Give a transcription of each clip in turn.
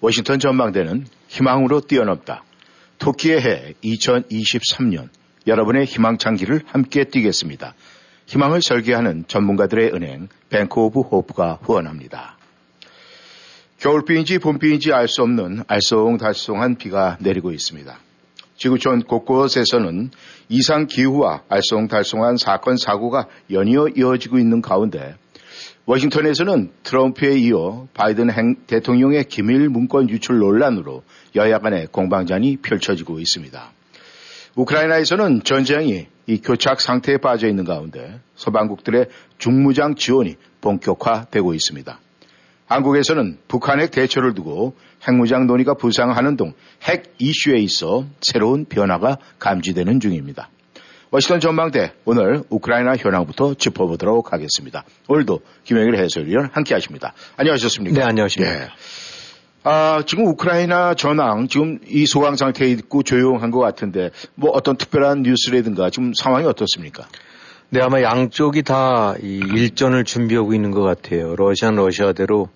워싱턴 전망대는 희망으로 뛰어넘다. 토끼의 해 2023년 여러분의 희망 찾기를 함께 뛰겠습니다. 희망을 설계하는 전문가들의 은행 Bank of Hope가 후원합니다. 겨울비인지 봄비인지 알 수 없는 알쏭달쏭한 비가 내리고 있습니다. 지구촌 곳곳에서는 이상 기후와 알쏭달쏭한 사건 사고가 연이어 이어지고 있는 가운데 워싱턴에서는 트럼프에 이어 바이든 행, 대통령의 기밀 문건 유출 논란으로 여야 간의 공방전이 펼쳐지고 있습니다. 우크라이나에서는 전쟁이 이 교착 상태에 빠져 있는 가운데 서방국들의 중무장 지원이 본격화되고 있습니다. 한국에서는 북한 핵 대처를 두고 핵무장 논의가 부상하는 등 핵 이슈에 있어 새로운 변화가 감지되는 중입니다. 워싱턴 전망대 오늘 우크라이나 현황부터 짚어보도록 하겠습니다. 오늘도 김영일 해설위원 함께 하십니다. 안녕하셨습니까? 네, 안녕하십니까. 예. 아, 지금 우크라이나 전황 지금 이 소강 상태에 있고 조용한 것 같은데 뭐 어떤 특별한 뉴스라든가 지금 상황이 어떻습니까? 네, 아마 양쪽이 다 이 일전을 준비하고 있는 것 같아요. 러시아는 러시아대로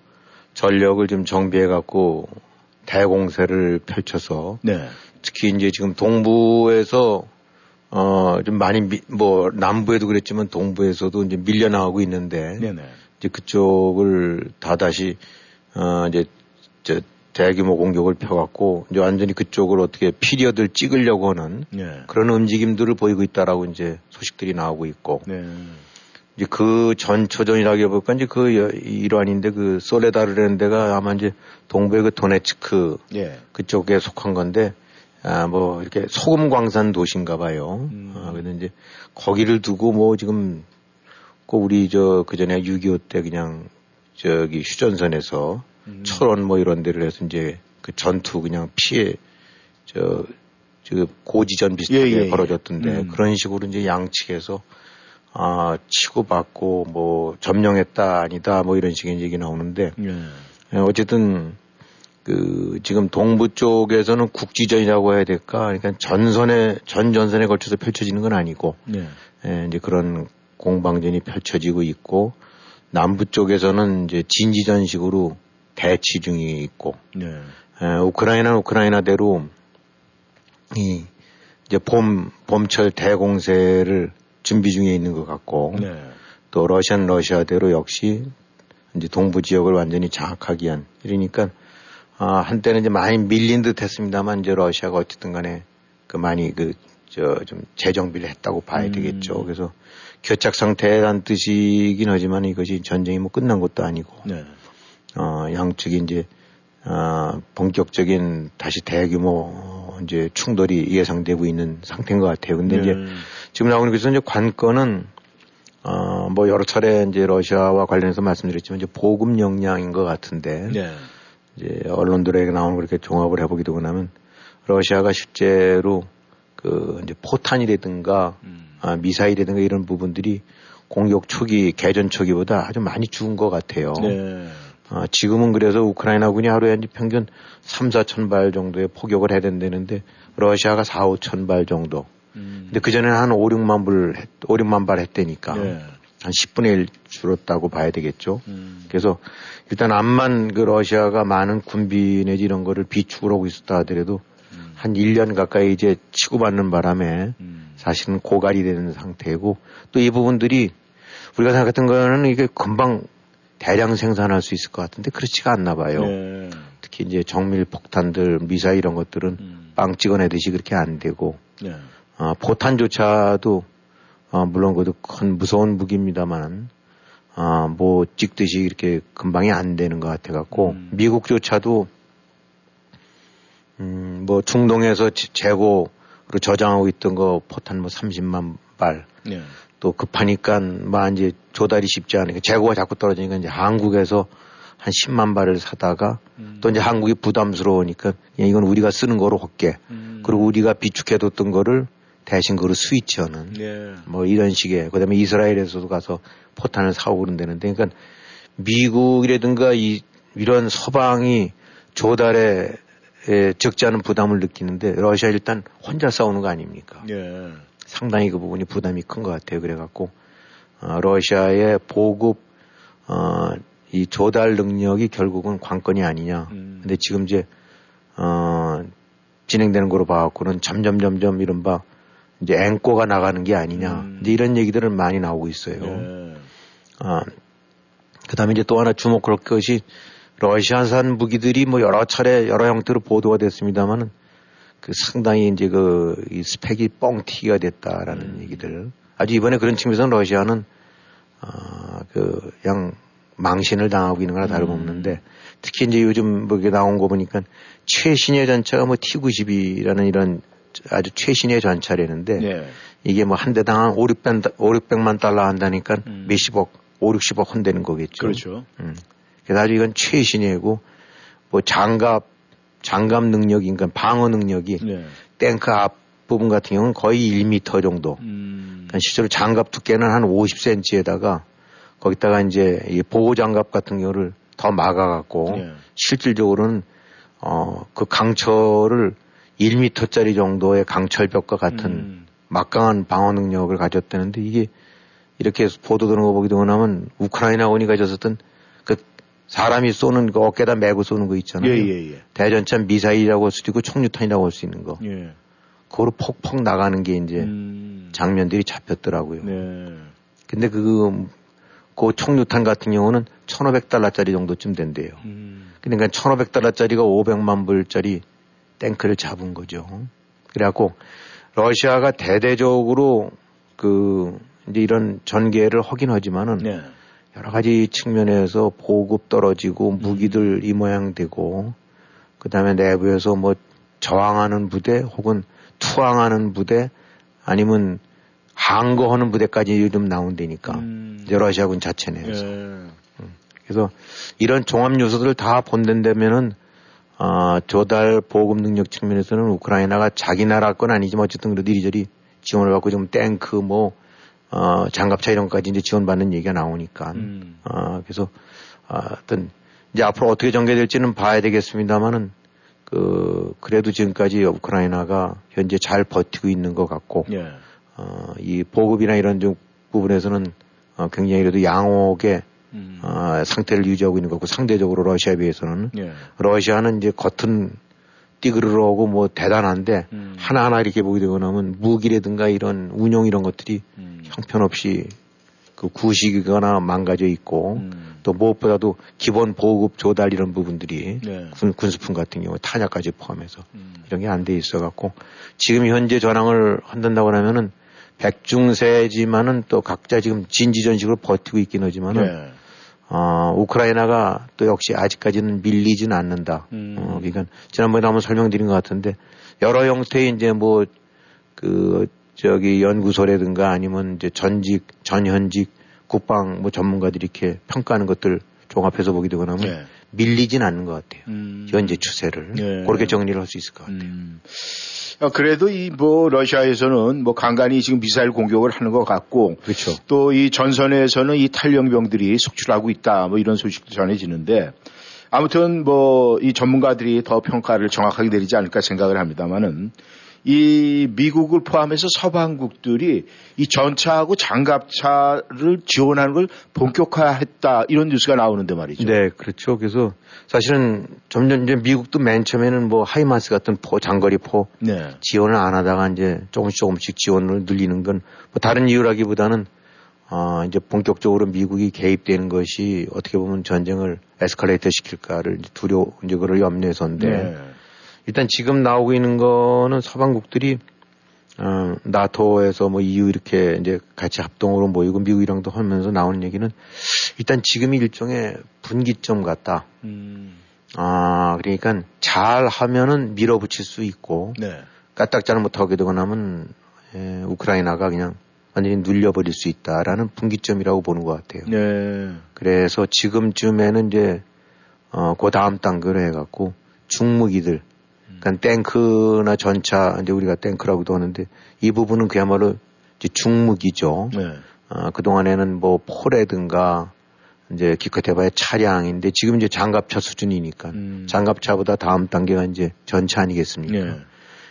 전력을 좀 정비해 갖고 대공세를 펼쳐서 네. 특히 이제 지금 동부에서 어, 좀 많이 미, 뭐 남부에도 그랬지만 동부에서도 이제 밀려나오고 있는데 네네. 이제 그쪽을 다 다시 어, 이제 저 대규모 공격을 펴갖고 이제 완전히 그쪽을 어떻게 피리어들 찍으려고 하는 네. 그런 움직임들을 보이고 있다라고 이제 소식들이 나오고 있고 네. 이제 그 전초전이라기보니까 이제 그 일환인데 그 솔레다르라는 데가 아마 이제 동부의 그 도네츠크 네. 그쪽에 속한 건데 아, 뭐, 이렇게 소금 광산 도시인가 봐요. 음. 아, 근데 이제 거기를 두고 뭐 지금 꼭 우리 저 그 전에 6.25 때 그냥 저기 휴전선에서 음. 철원 뭐 이런 데를 해서 이제 그 전투 그냥 피해 저, 저 고지전 비슷하게 예, 예, 예. 벌어졌던데 음. 그런 식으로 이제 양측에서 아, 치고받고 뭐 점령했다 아니다 뭐 이런 식의 얘기 나오는데 예. 예 어쨌든 그 지금 동부 쪽에서는 국지전이라고 해야 될까? 그러니까 전선에 전 전선에 걸쳐서 펼쳐지는 건 아니고 네. 예, 이제 그런 공방전이 펼쳐지고 있고 남부 쪽에서는 이제 진지전식으로 대치 중이 있고 네. 예, 우크라이나는 우크라이나대로 이 이제 봄 봄철 대공세를 준비 중에 있는 것 같고 네. 또 러시아는 러시아대로 역시 이제 동부 지역을 완전히 장악하기 위한 이러니까 아, 한때는 이제 많이 밀린 듯 했습니다만 이제 러시아가 어쨌든 간에 그 많이 그, 저, 좀 재정비를 했다고 봐야 음. 되겠죠. 그래서 교착 상태란 뜻이긴 하지만 이것이 전쟁이 뭐 끝난 것도 아니고. 네. 어, 양측이 이제, 어, 본격적인 다시 대규모 이제 충돌이 예상되고 있는 상태인 것 같아요. 근데 네. 이제 지금 나오는 것은 이제 관건은 어, 뭐 여러 차례 이제 러시아와 관련해서 말씀드렸지만 이제 보급 역량인 것 같은데. 네. 이제 언론들에게 나오는 그렇게 종합을 해보기도 하면 러시아가 실제로 그 이제 포탄이라든가 음. 아, 미사일이라든가 이런 부분들이 공격 초기, 개전 초기보다 아주 많이 죽은 것 같아요. 네. 아, 지금은 그래서 우크라이나군이 하루에 평균 3, 4천 발 정도의 포격을 해야 된다는데 러시아가 4, 5천 발 정도. 음. 근데 그전에는 한 5, 6만 불, 5, 6만 발 했다니까. 네. 한 10분의 1 줄었다고 봐야 되겠죠. 음. 그래서 일단 암만 그 러시아가 많은 군비 내지 이런 거를 비축을 하고 있었다 하더라도 음. 한 1년 가까이 이제 치고받는 바람에 음. 사실은 고갈이 되는 상태고 또 이 부분들이 우리가 생각했던 거는 이게 금방 대량 생산할 수 있을 것 같은데 그렇지가 않나 봐요. 네. 특히 이제 정밀 폭탄들, 미사일 이런 것들은 음. 빵 찍어내듯이 그렇게 안 되고 네. 어, 포탄조차도 어, 물론 그것도 큰 무서운 무기입니다만 아, 뭐 찍듯이 이렇게 금방이 안 되는 것 같아 갖고 음. 미국조차도 음, 뭐 중동에서 재고로 저장하고 있던 거 포탄 뭐 30만 발. 네. 또 급하니까 뭐 이제 조달이 쉽지 않으니까 재고가 자꾸 떨어지니까 이제 한국에서 한 10만 발을 사다가 음. 또 이제 한국이 부담스러우니까 이건 우리가 쓰는 거로 할게. 음. 그리고 우리가 비축해뒀던 거를 대신 그걸 스위치하는 예. 뭐 이런 식의 그다음에 이스라엘에서도 가서 포탄을 사오고 그런다는데 그러니까 미국이라든가 이 이런 서방이 조달에 적지 않은 부담을 느끼는데 러시아 일단 혼자 싸우는 거 아닙니까? 예. 상당히 그 부분이 부담이 큰 것 같아요. 그래갖고 어, 러시아의 보급 어, 이 조달 능력이 결국은 관건이 아니냐. 음. 근데 지금 이제 어, 진행되는 거로 봐갖고는 점점 점점 이른바 이제 앵꼬가 나가는 게 아니냐. 음. 이제 이런 얘기들은 많이 나오고 있어요. 네. 아, 그 다음에 이제 또 하나 주목할 것이 러시아산 무기들이 뭐 여러 차례 여러 형태로 보도가 됐습니다만은 그 상당히 이제 그 이 스펙이 뻥튀기가 됐다라는 음. 얘기들. 아주 이번에 그런 측면에서 러시아는 아, 그 양 망신을 당하고 있는 거나 다름없는데 음. 특히 이제 요즘 뭐 이게 나온 거 보니까 최신의 전차가 뭐 T90이라는 이런 아주 최신의 전차라는데 네. 이게 뭐 한 대당 한 5, 600, 5, 600만 달러 한다니까 음. 몇십억, 5, 60억 혼되는 거겠죠. 그렇죠. 음. 그래서 아주 이건 최신이고 뭐 장갑, 장갑 능력이, 그러니까 방어 능력이 네. 탱크 앞 부분 같은 경우는 거의 1미터 정도. 음. 그러니까 실제로 장갑 두께는 한 50cm에다가 거기다가 이제 이 보호 장갑 같은 경우를 더 막아갖고 네. 실질적으로는 어, 그 강철을 1미터짜리 정도의 강철벽과 같은 음. 막강한 방어 능력을 가졌다는데 이게 이렇게 보도되는 거 보게 되고 나면 우크라이나 군이 가졌었던 그 사람이 쏘는 그 어깨다 메고 쏘는 거 있잖아요. 예, 예, 예. 대전차 미사일이라고 할 수도 있고 총류탄이라고 할 수 있는 거. 예. 그거로 폭폭 나가는 게 이제 음. 장면들이 잡혔더라고요. 네. 근데 그, 그 총류탄 같은 경우는 1,500달러짜리 정도쯤 된대요. 음. 그러니까 1,500달러짜리가 500만 불짜리 탱크를 잡은 거죠. 그래갖고 러시아가 대대적으로 그 이제 이런 전개를 하긴 하지만은 네. 여러 가지 측면에서 보급 떨어지고 음. 무기들 이 모양 되고 그 다음에 내부에서 뭐 저항하는 부대 혹은 투항하는 부대 아니면 항거하는 부대까지 요즘 나온다니까 음. 이제 러시아군 자체 내에서 예. 음. 그래서 이런 종합 요소들을 다 본댄다면은 어, 조달 보급 능력 측면에서는 우크라이나가 자기 나라 건 아니지만 어쨌든 그래도 이리저리 지원을 받고 좀 탱크 뭐 어, 장갑차 이런 것까지 이제 지원받는 얘기가 나오니까 음. 어, 그래서 어, 어떤 이제 앞으로 어떻게 전개될지는 봐야 되겠습니다만은 그 그래도 지금까지 우크라이나가 현재 잘 버티고 있는 것 같고 예. 어, 이 보급이나 이런 좀 부분에서는 어, 굉장히 그래도 양호하게 음. 어, 상태를 유지하고 있는 거고 상대적으로 러시아에 비해서는 예. 러시아는 이제 겉은 띠그르르 하고 뭐 대단한데 음. 하나하나 이렇게 보게 되고 나면 무기라든가 이런 운용 이런 것들이 음. 형편없이 그 구식이거나 망가져 있고 음. 또 무엇보다도 기본 보급 조달 이런 부분들이 네. 군, 군수품 같은 경우 탄약까지 포함해서 음. 이런 게 안 돼 있어 갖고 지금 현재 전황을 한다고 하면은 백중세지만은 또 각자 지금 진지전식으로 버티고 있긴 하지만은 네. 어, 우크라이나가 또 역시 아직까지는 밀리진 않는다. 음. 어, 그러니까 지난번에 한번 설명드린 것 같은데 여러 형태의 이제 뭐 그 저기 연구소라든가 아니면 이제 전직 전현직 국방 뭐 전문가들이 이렇게 평가하는 것들 종합해서 보게 되고 나면 네. 밀리진 않는 것 같아요. 음. 현재 추세를 네. 그렇게 정리를 할 수 있을 것 같아요. 음. 어, 그래도 이 뭐 러시아에서는 뭐 간간히 지금 미사일 공격을 하는 것 같고 그렇죠. 또 이 전선에서는 이 탈영병들이 속출하고 있다 뭐 이런 소식도 전해지는데 아무튼 뭐 이 전문가들이 더 평가를 정확하게 내리지 않을까 생각을 합니다만은 이 미국을 포함해서 서방국들이 이 전차하고 장갑차를 지원하는 걸 본격화했다 이런 뉴스가 나오는데 말이죠. 네, 그렇죠. 그래서 사실은 점점 이제 미국도 맨 처음에는 뭐 하이마스 같은 포 장거리 포 네. 지원을 안 하다가 이제 조금씩 조금씩 지원을 늘리는 건 뭐 다른 이유라기보다는 어 이제 본격적으로 미국이 개입되는 것이 어떻게 보면 전쟁을 escalate 시킬까를 두려워 이제 그걸 염려해서인데 네. 일단 지금 나오고 있는 거는 서방국들이 어, 나토에서 뭐 EU 이렇게 이제 같이 합동으로 모이고 미국이랑도 하면서 나오는 얘기는 일단 지금이 일종의 분기점 같다. 음. 아, 그러니까 잘 하면은 밀어붙일 수 있고 네. 까딱 잘 못하게 되고 나면 에, 우크라이나가 그냥 완전히 눌려버릴 수 있다라는 분기점이라고 보는 것 같아요. 네. 그래서 지금쯤에는 이제 어, 그 다음 단계로 해갖고 중무기들, 음. 그러니까 탱크나 전차, 이제 우리가 탱크라고도 하는데 이 부분은 그야말로 이제 중무기죠. 네. 어, 그 동안에는 뭐 포라든가 이제 기껏해봐야 차량인데 지금 이제 장갑차 수준이니까 음. 장갑차보다 다음 단계가 이제 전차 아니겠습니까? 네.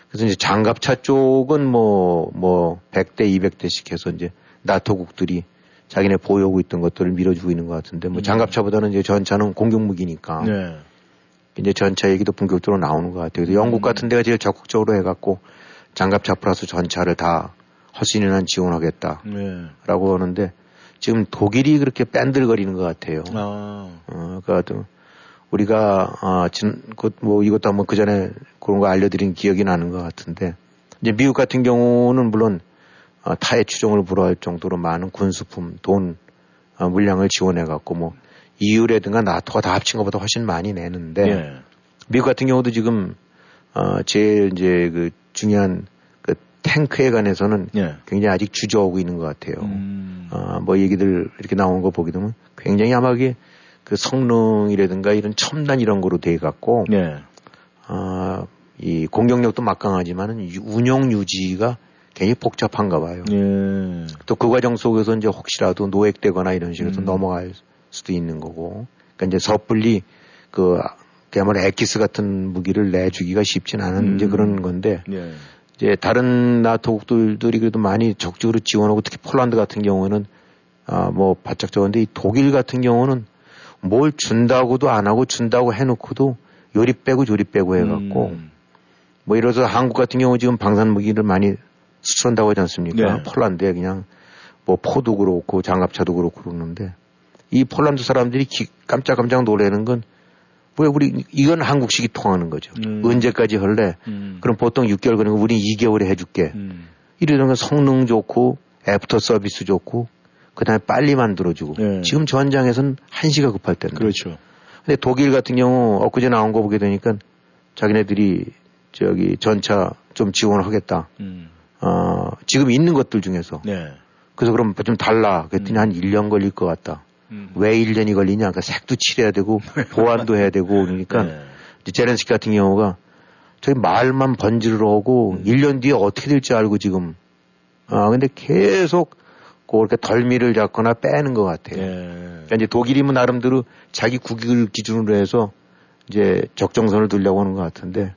그래서 이제 장갑차 쪽은 뭐, 뭐, 100대, 200대씩 해서 이제 나토국들이 자기네 보유하고 있던 것들을 밀어주고 있는 것 같은데 뭐 음. 장갑차보다는 이제 전차는 공격무기니까 네. 이제 전차 얘기도 본격적으로 나오는 것 같아요. 영국 음. 같은 데가 제일 적극적으로 해갖고 장갑차 플러스 전차를 다한 지원하겠다라고 네. 하는데 지금 독일이 그렇게 뺀들거리는 것 같아요. 아. 어, 그러니까 우리가 아, 진, 뭐 이것도 한번 그 전에 그런 거 알려드린 기억이 나는 것 같은데 이제 미국 같은 경우는 물론 어, 타의 추종을 불허할 정도로 많은 군수품, 돈, 어, 물량을 지원해 갖고 뭐 EU라든가 나토가 다 합친 것보다 훨씬 많이 내는데 예. 미국 같은 경우도 지금 어, 제일 이제 그 중요한 그 탱크에 관해서는 예. 굉장히 아직 주저하고 있는 것 같아요. 음. 어, 뭐 얘기들 이렇게 나온 거 보게 되면 굉장히 아마 그게 그 성능이라든가 이런 첨단 이런 거로 돼 갖고 예. 어, 이 공격력도 막강하지만은 운영 유지가 굉장히 복잡한가 봐요. 예. 또그 과정 속에서 이제 혹시라도 노획되거나 이런 식으로 음. 넘어갈 수도 있는 거고. 그러니까 이제 섣불리 그 그야말로 에키스 같은 무기를 내주기가 쉽진 않은 음. 이제 그런 건데 예. 이제 다른 나토국들이 그래도 많이 적극적으로 지원하고 특히 폴란드 같은 경우는 아 뭐 바짝 적은데 이 독일 같은 경우는 뭘 준다고도 안 하고 준다고 해놓고도 요리 빼고 조리 빼고 해갖고 음. 뭐 이래서 한국 같은 경우 지금 방산 무기를 많이 수출한다고 하지 않습니까? 네. 폴란드에 그냥 뭐 포도 그렇고 장갑차도 그렇고 그러는데 이 폴란드 사람들이 기, 깜짝깜짝 놀라는 건 왜 우리 이건 한국식이 통하는 거죠. 음. 언제까지 할래? 음. 그럼 보통 6개월 그러면 우리 2개월에 해줄게. 음. 이러는 건 성능 좋고 애프터 서비스 좋고 그다음에 빨리 만들어주고 네. 지금 전장에서는 한시가 급할 때는 그렇죠. 근데 독일 같은 경우 엊그제 나온 거 보게 되니까 자기네들이 저기 전차 좀 지원하겠다. 음. 어, 지금 있는 것들 중에서. 네. 그래서 그럼 좀 달라. 그랬더니 음. 한 1년 걸릴 것 같다. 음. 왜 1년이 걸리냐. 그러니까 색도 칠해야 되고 보완도 해야 되고 그러니까 네. 젤렌스키 같은 경우가 저희 말만 번지르르하고 음. 1년 뒤에 어떻게 될지 알고 지금 아 근데 계속 그렇게 덜미를 잡거나 빼는 것 같아요. 네. 그러니까 이제 독일이면 나름대로 자기 국익을 기준으로 해서 이제 적정선을 두려고 하는 것 같은데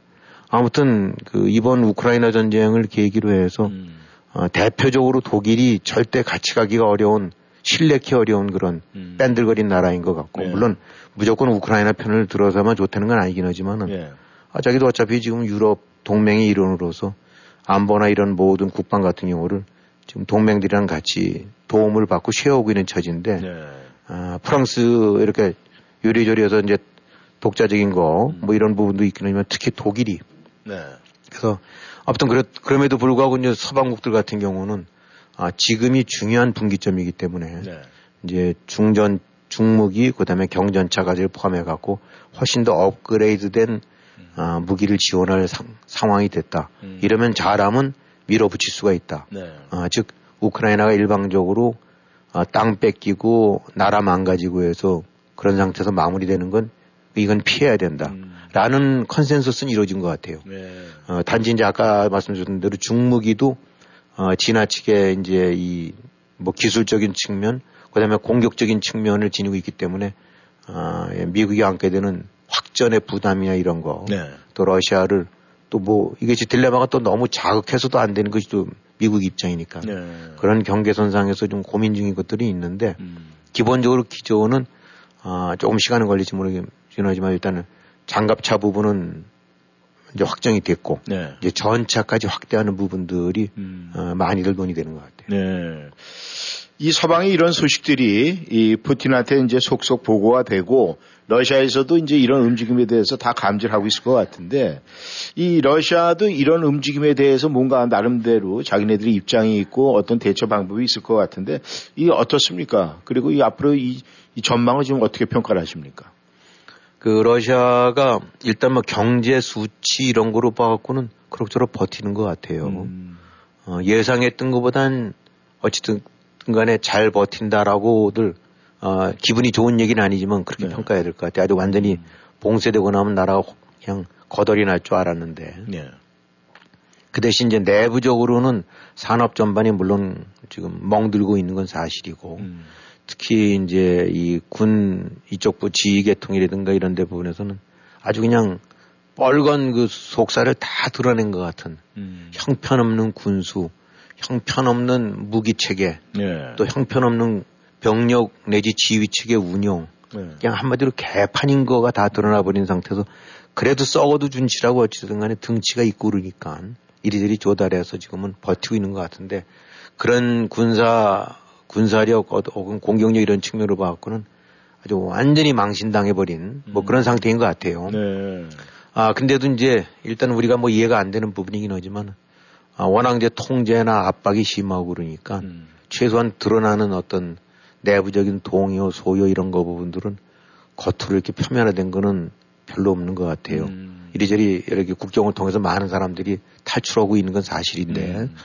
아무튼 그 이번 우크라이나 전쟁을 계기로 해서 음. 어, 대표적으로 독일이 절대 같이 가기가 어려운 신뢰키 어려운 그런 음. 뺀들거린 나라인 것 같고 네. 물론 무조건 우크라이나 편을 들어서만 좋다는 건 아니긴 하지만은 네. 아, 자기도 어차피 지금 유럽 동맹의 일원으로서 안보나 이런 모든 국방 같은 경우를 지금 동맹들이랑 같이 도움을 받고 쉬어오고 있는 처지인데 네. 아, 프랑스 이렇게 요리조리해서 이제 독자적인 거뭐 이런 부분도 있긴 하지만 특히 독일이 네. 그래서 아무튼 그래, 그럼에도 불구하고 이제 서방국들 같은 경우는 아, 지금이 중요한 분기점이기 때문에 네. 이제 중전 중무기 그다음에 경전차까지 포함해 갖고 훨씬 더 업그레이드된 음. 아, 무기를 지원할 상, 상황이 됐다. 음. 이러면 잘하면 밀어붙일 수가 있다. 네. 아, 즉 우크라이나가 일방적으로 아, 땅 뺏기고 나라 망가지고 해서 그런 상태에서 마무리되는 건 이건 피해야 된다. 음. 라는 컨센서스는 이루어진 것 같아요. 네. 어, 단지 이제 아까 말씀드렸던 대로 중무기도 어, 지나치게 이제 이 뭐 기술적인 측면, 그 다음에 공격적인 측면을 지니고 있기 때문에 어, 예, 미국이 안게 되는 확전의 부담이나 이런 거, 네. 또 러시아를 또 뭐 이게 딜레마가 또 너무 자극해서도 안 되는 것이 또 미국 입장이니까 네. 그런 경계선상에서 좀 고민 중인 것들이 있는데 음. 기본적으로 기조는 아, 조금 시간은 걸릴지 모르겠지만 일단은 장갑차 부분은 이제 확정이 됐고 네. 이제 전차까지 확대하는 부분들이 음. 어, 많이들 논의되는 것 같아요. 네. 이 서방의 이런 소식들이 이 푸틴한테 이제 속속 보고가 되고 러시아에서도 이제 이런 움직임에 대해서 다 감지를 하고 있을 것 같은데 이 러시아도 이런 움직임에 대해서 뭔가 나름대로 자기네들이 입장이 있고 어떤 대처 방법이 있을 것 같은데 이 어떻습니까? 그리고 이 앞으로 이, 이 전망을 지금 어떻게 평가를 하십니까? 그 러시아가 일단 뭐 경제 수치 이런 거로 봐갖고는 그럭저럭 버티는 것 같아요. 음. 어, 예상했던 것보단 어쨌든 간에 잘 버틴다라고들 어, 기분이 좋은 얘기는 아니지만 그렇게 네. 평가해야 될 것 같아요. 아주 완전히 음. 봉쇄되고 나면 나라가 그냥 거덜이 날 줄 알았는데. 네. 그 대신 이제 내부적으로는 산업 전반이 물론 지금 멍들고 있는 건 사실이고 음. 특히 이제 이 군 이쪽 부 지휘계통이라든가 이런 데 부분에서는 아주 그냥 뻘건 그 속살을 다 드러낸 것 같은 음. 형편없는 군수, 형편없는 무기 체계, 네. 또 형편없는 병력 내지 지휘 체계 운용, 네. 그냥 한마디로 개판인 거가 다 드러나 버린 상태에서 그래도 썩어도 준치라고 어찌든 간에 등치가 있고 그러니까 이리저리 조달해서 지금은 버티고 있는 것 같은데 그런 군사 군사력 혹은 공격력 이런 측면으로 봐갖고는 아주 완전히 망신당해버린 뭐 그런 음. 상태인 것 같아요. 네. 아, 근데도 이제 일단 우리가 뭐 이해가 안 되는 부분이긴 하지만 아, 워낙 이제 통제나 압박이 심하고 그러니까 음. 최소한 드러나는 어떤 내부적인 동요, 소요 이런 거 부분들은 겉으로 이렇게 표면화된 거는 별로 없는 것 같아요. 음. 이리저리 이렇게 국경을 통해서 많은 사람들이 탈출하고 있는 건 사실인데 음.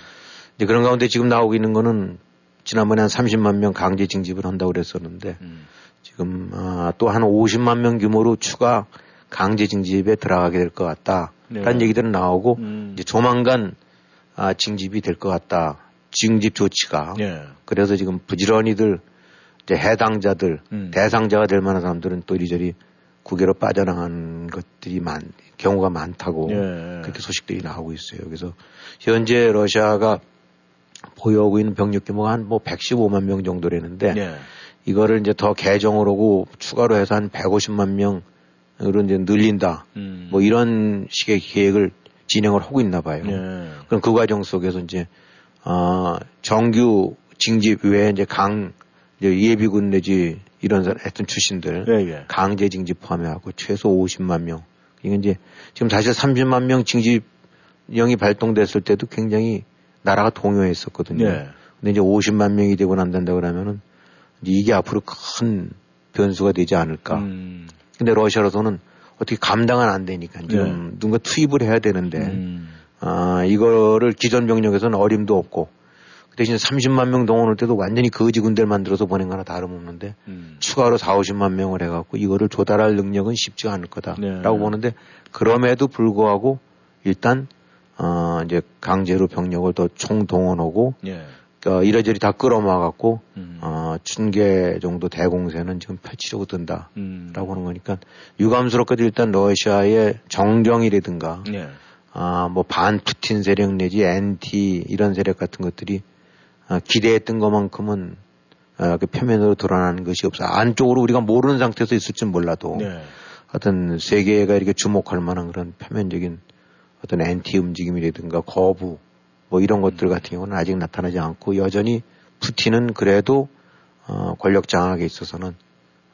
이제 그런 가운데 지금 나오고 있는 거는 지난번에 한 30만 명 강제 징집을 한다고 그랬었는데 음. 지금 아, 또한 50만 명 규모로 추가 강제 징집에 들어가게 될 것 같다 라는 네. 얘기들은 나오고 음. 이제 조만간 아, 징집이 될 것 같다. 징집 조치가. 네. 그래서 지금 부지런히들 이제 해당자들 음. 대상자가 될 만한 사람들은 또 이리저리 국외로 빠져나간 것들이 많 경우가 많다고 네. 그렇게 소식들이 나오고 있어요. 그래서 현재 러시아가 보유하고 있는 병력 규모가 한 뭐 115만 명 정도라는데 네. 이거를 이제 더 개정을 하고 추가로 해서 한 150만 명으로 이제 늘린다. 음. 뭐 이런 식의 계획을 진행을 하고 있나 봐요. 네. 그럼 그 과정 속에서 이제 어 정규 징집 외에 이제 강 이제 예비군 내지 이런 했던 출신들 네, 강제 징집 포함해하고 최소 50만 명. 이게 이제 지금 사실 30만 명 징집령이 발동됐을 때도 굉장히 나라가 동요했었거든요. 네. 근데 이제 50만 명이 되고 난다고 그러면은 이게 앞으로 큰 변수가 되지 않을까. 음. 근데 러시아로서는 어떻게 감당은 안 되니까 좀 네. 누군가 투입을 해야 되는데 음. 아 이거를 기존 병력에서는 어림도 없고 그 대신 30만 명 동원할 때도 완전히 거지 군대를 만들어서 보낸 거나 다름없는데 음. 추가로 4, 50만 명을 해갖고 이거를 조달할 능력은 쉽지가 않을 거다라고 네. 보는데 그럼에도 불구하고 일단 어 이제 강제로 병력을 더 총동원하고 네. 어, 이래저래 다 끌어모아갖고 음. 어, 춘계 정도 대공세는 지금 펼치려고 든다라고 음. 하는 거니까 유감스럽게도 일단 러시아의 정정이라든가 네. 아, 뭐 반푸틴 세력 내지 NT 이런 세력 같은 것들이 아, 기대했던 것만큼은 아, 그 표면으로 드러나는 것이 없어. 안쪽으로 우리가 모르는 상태에서 있을지 몰라도 네. 어떤 세계가 이렇게 주목할 만한 그런 표면적인 어떤 NT 움직임이라든가 거부 뭐 이런 것들 같은 경우는 아직 나타나지 않고 여전히 푸틴은 그래도 어, 권력 장악에 있어서는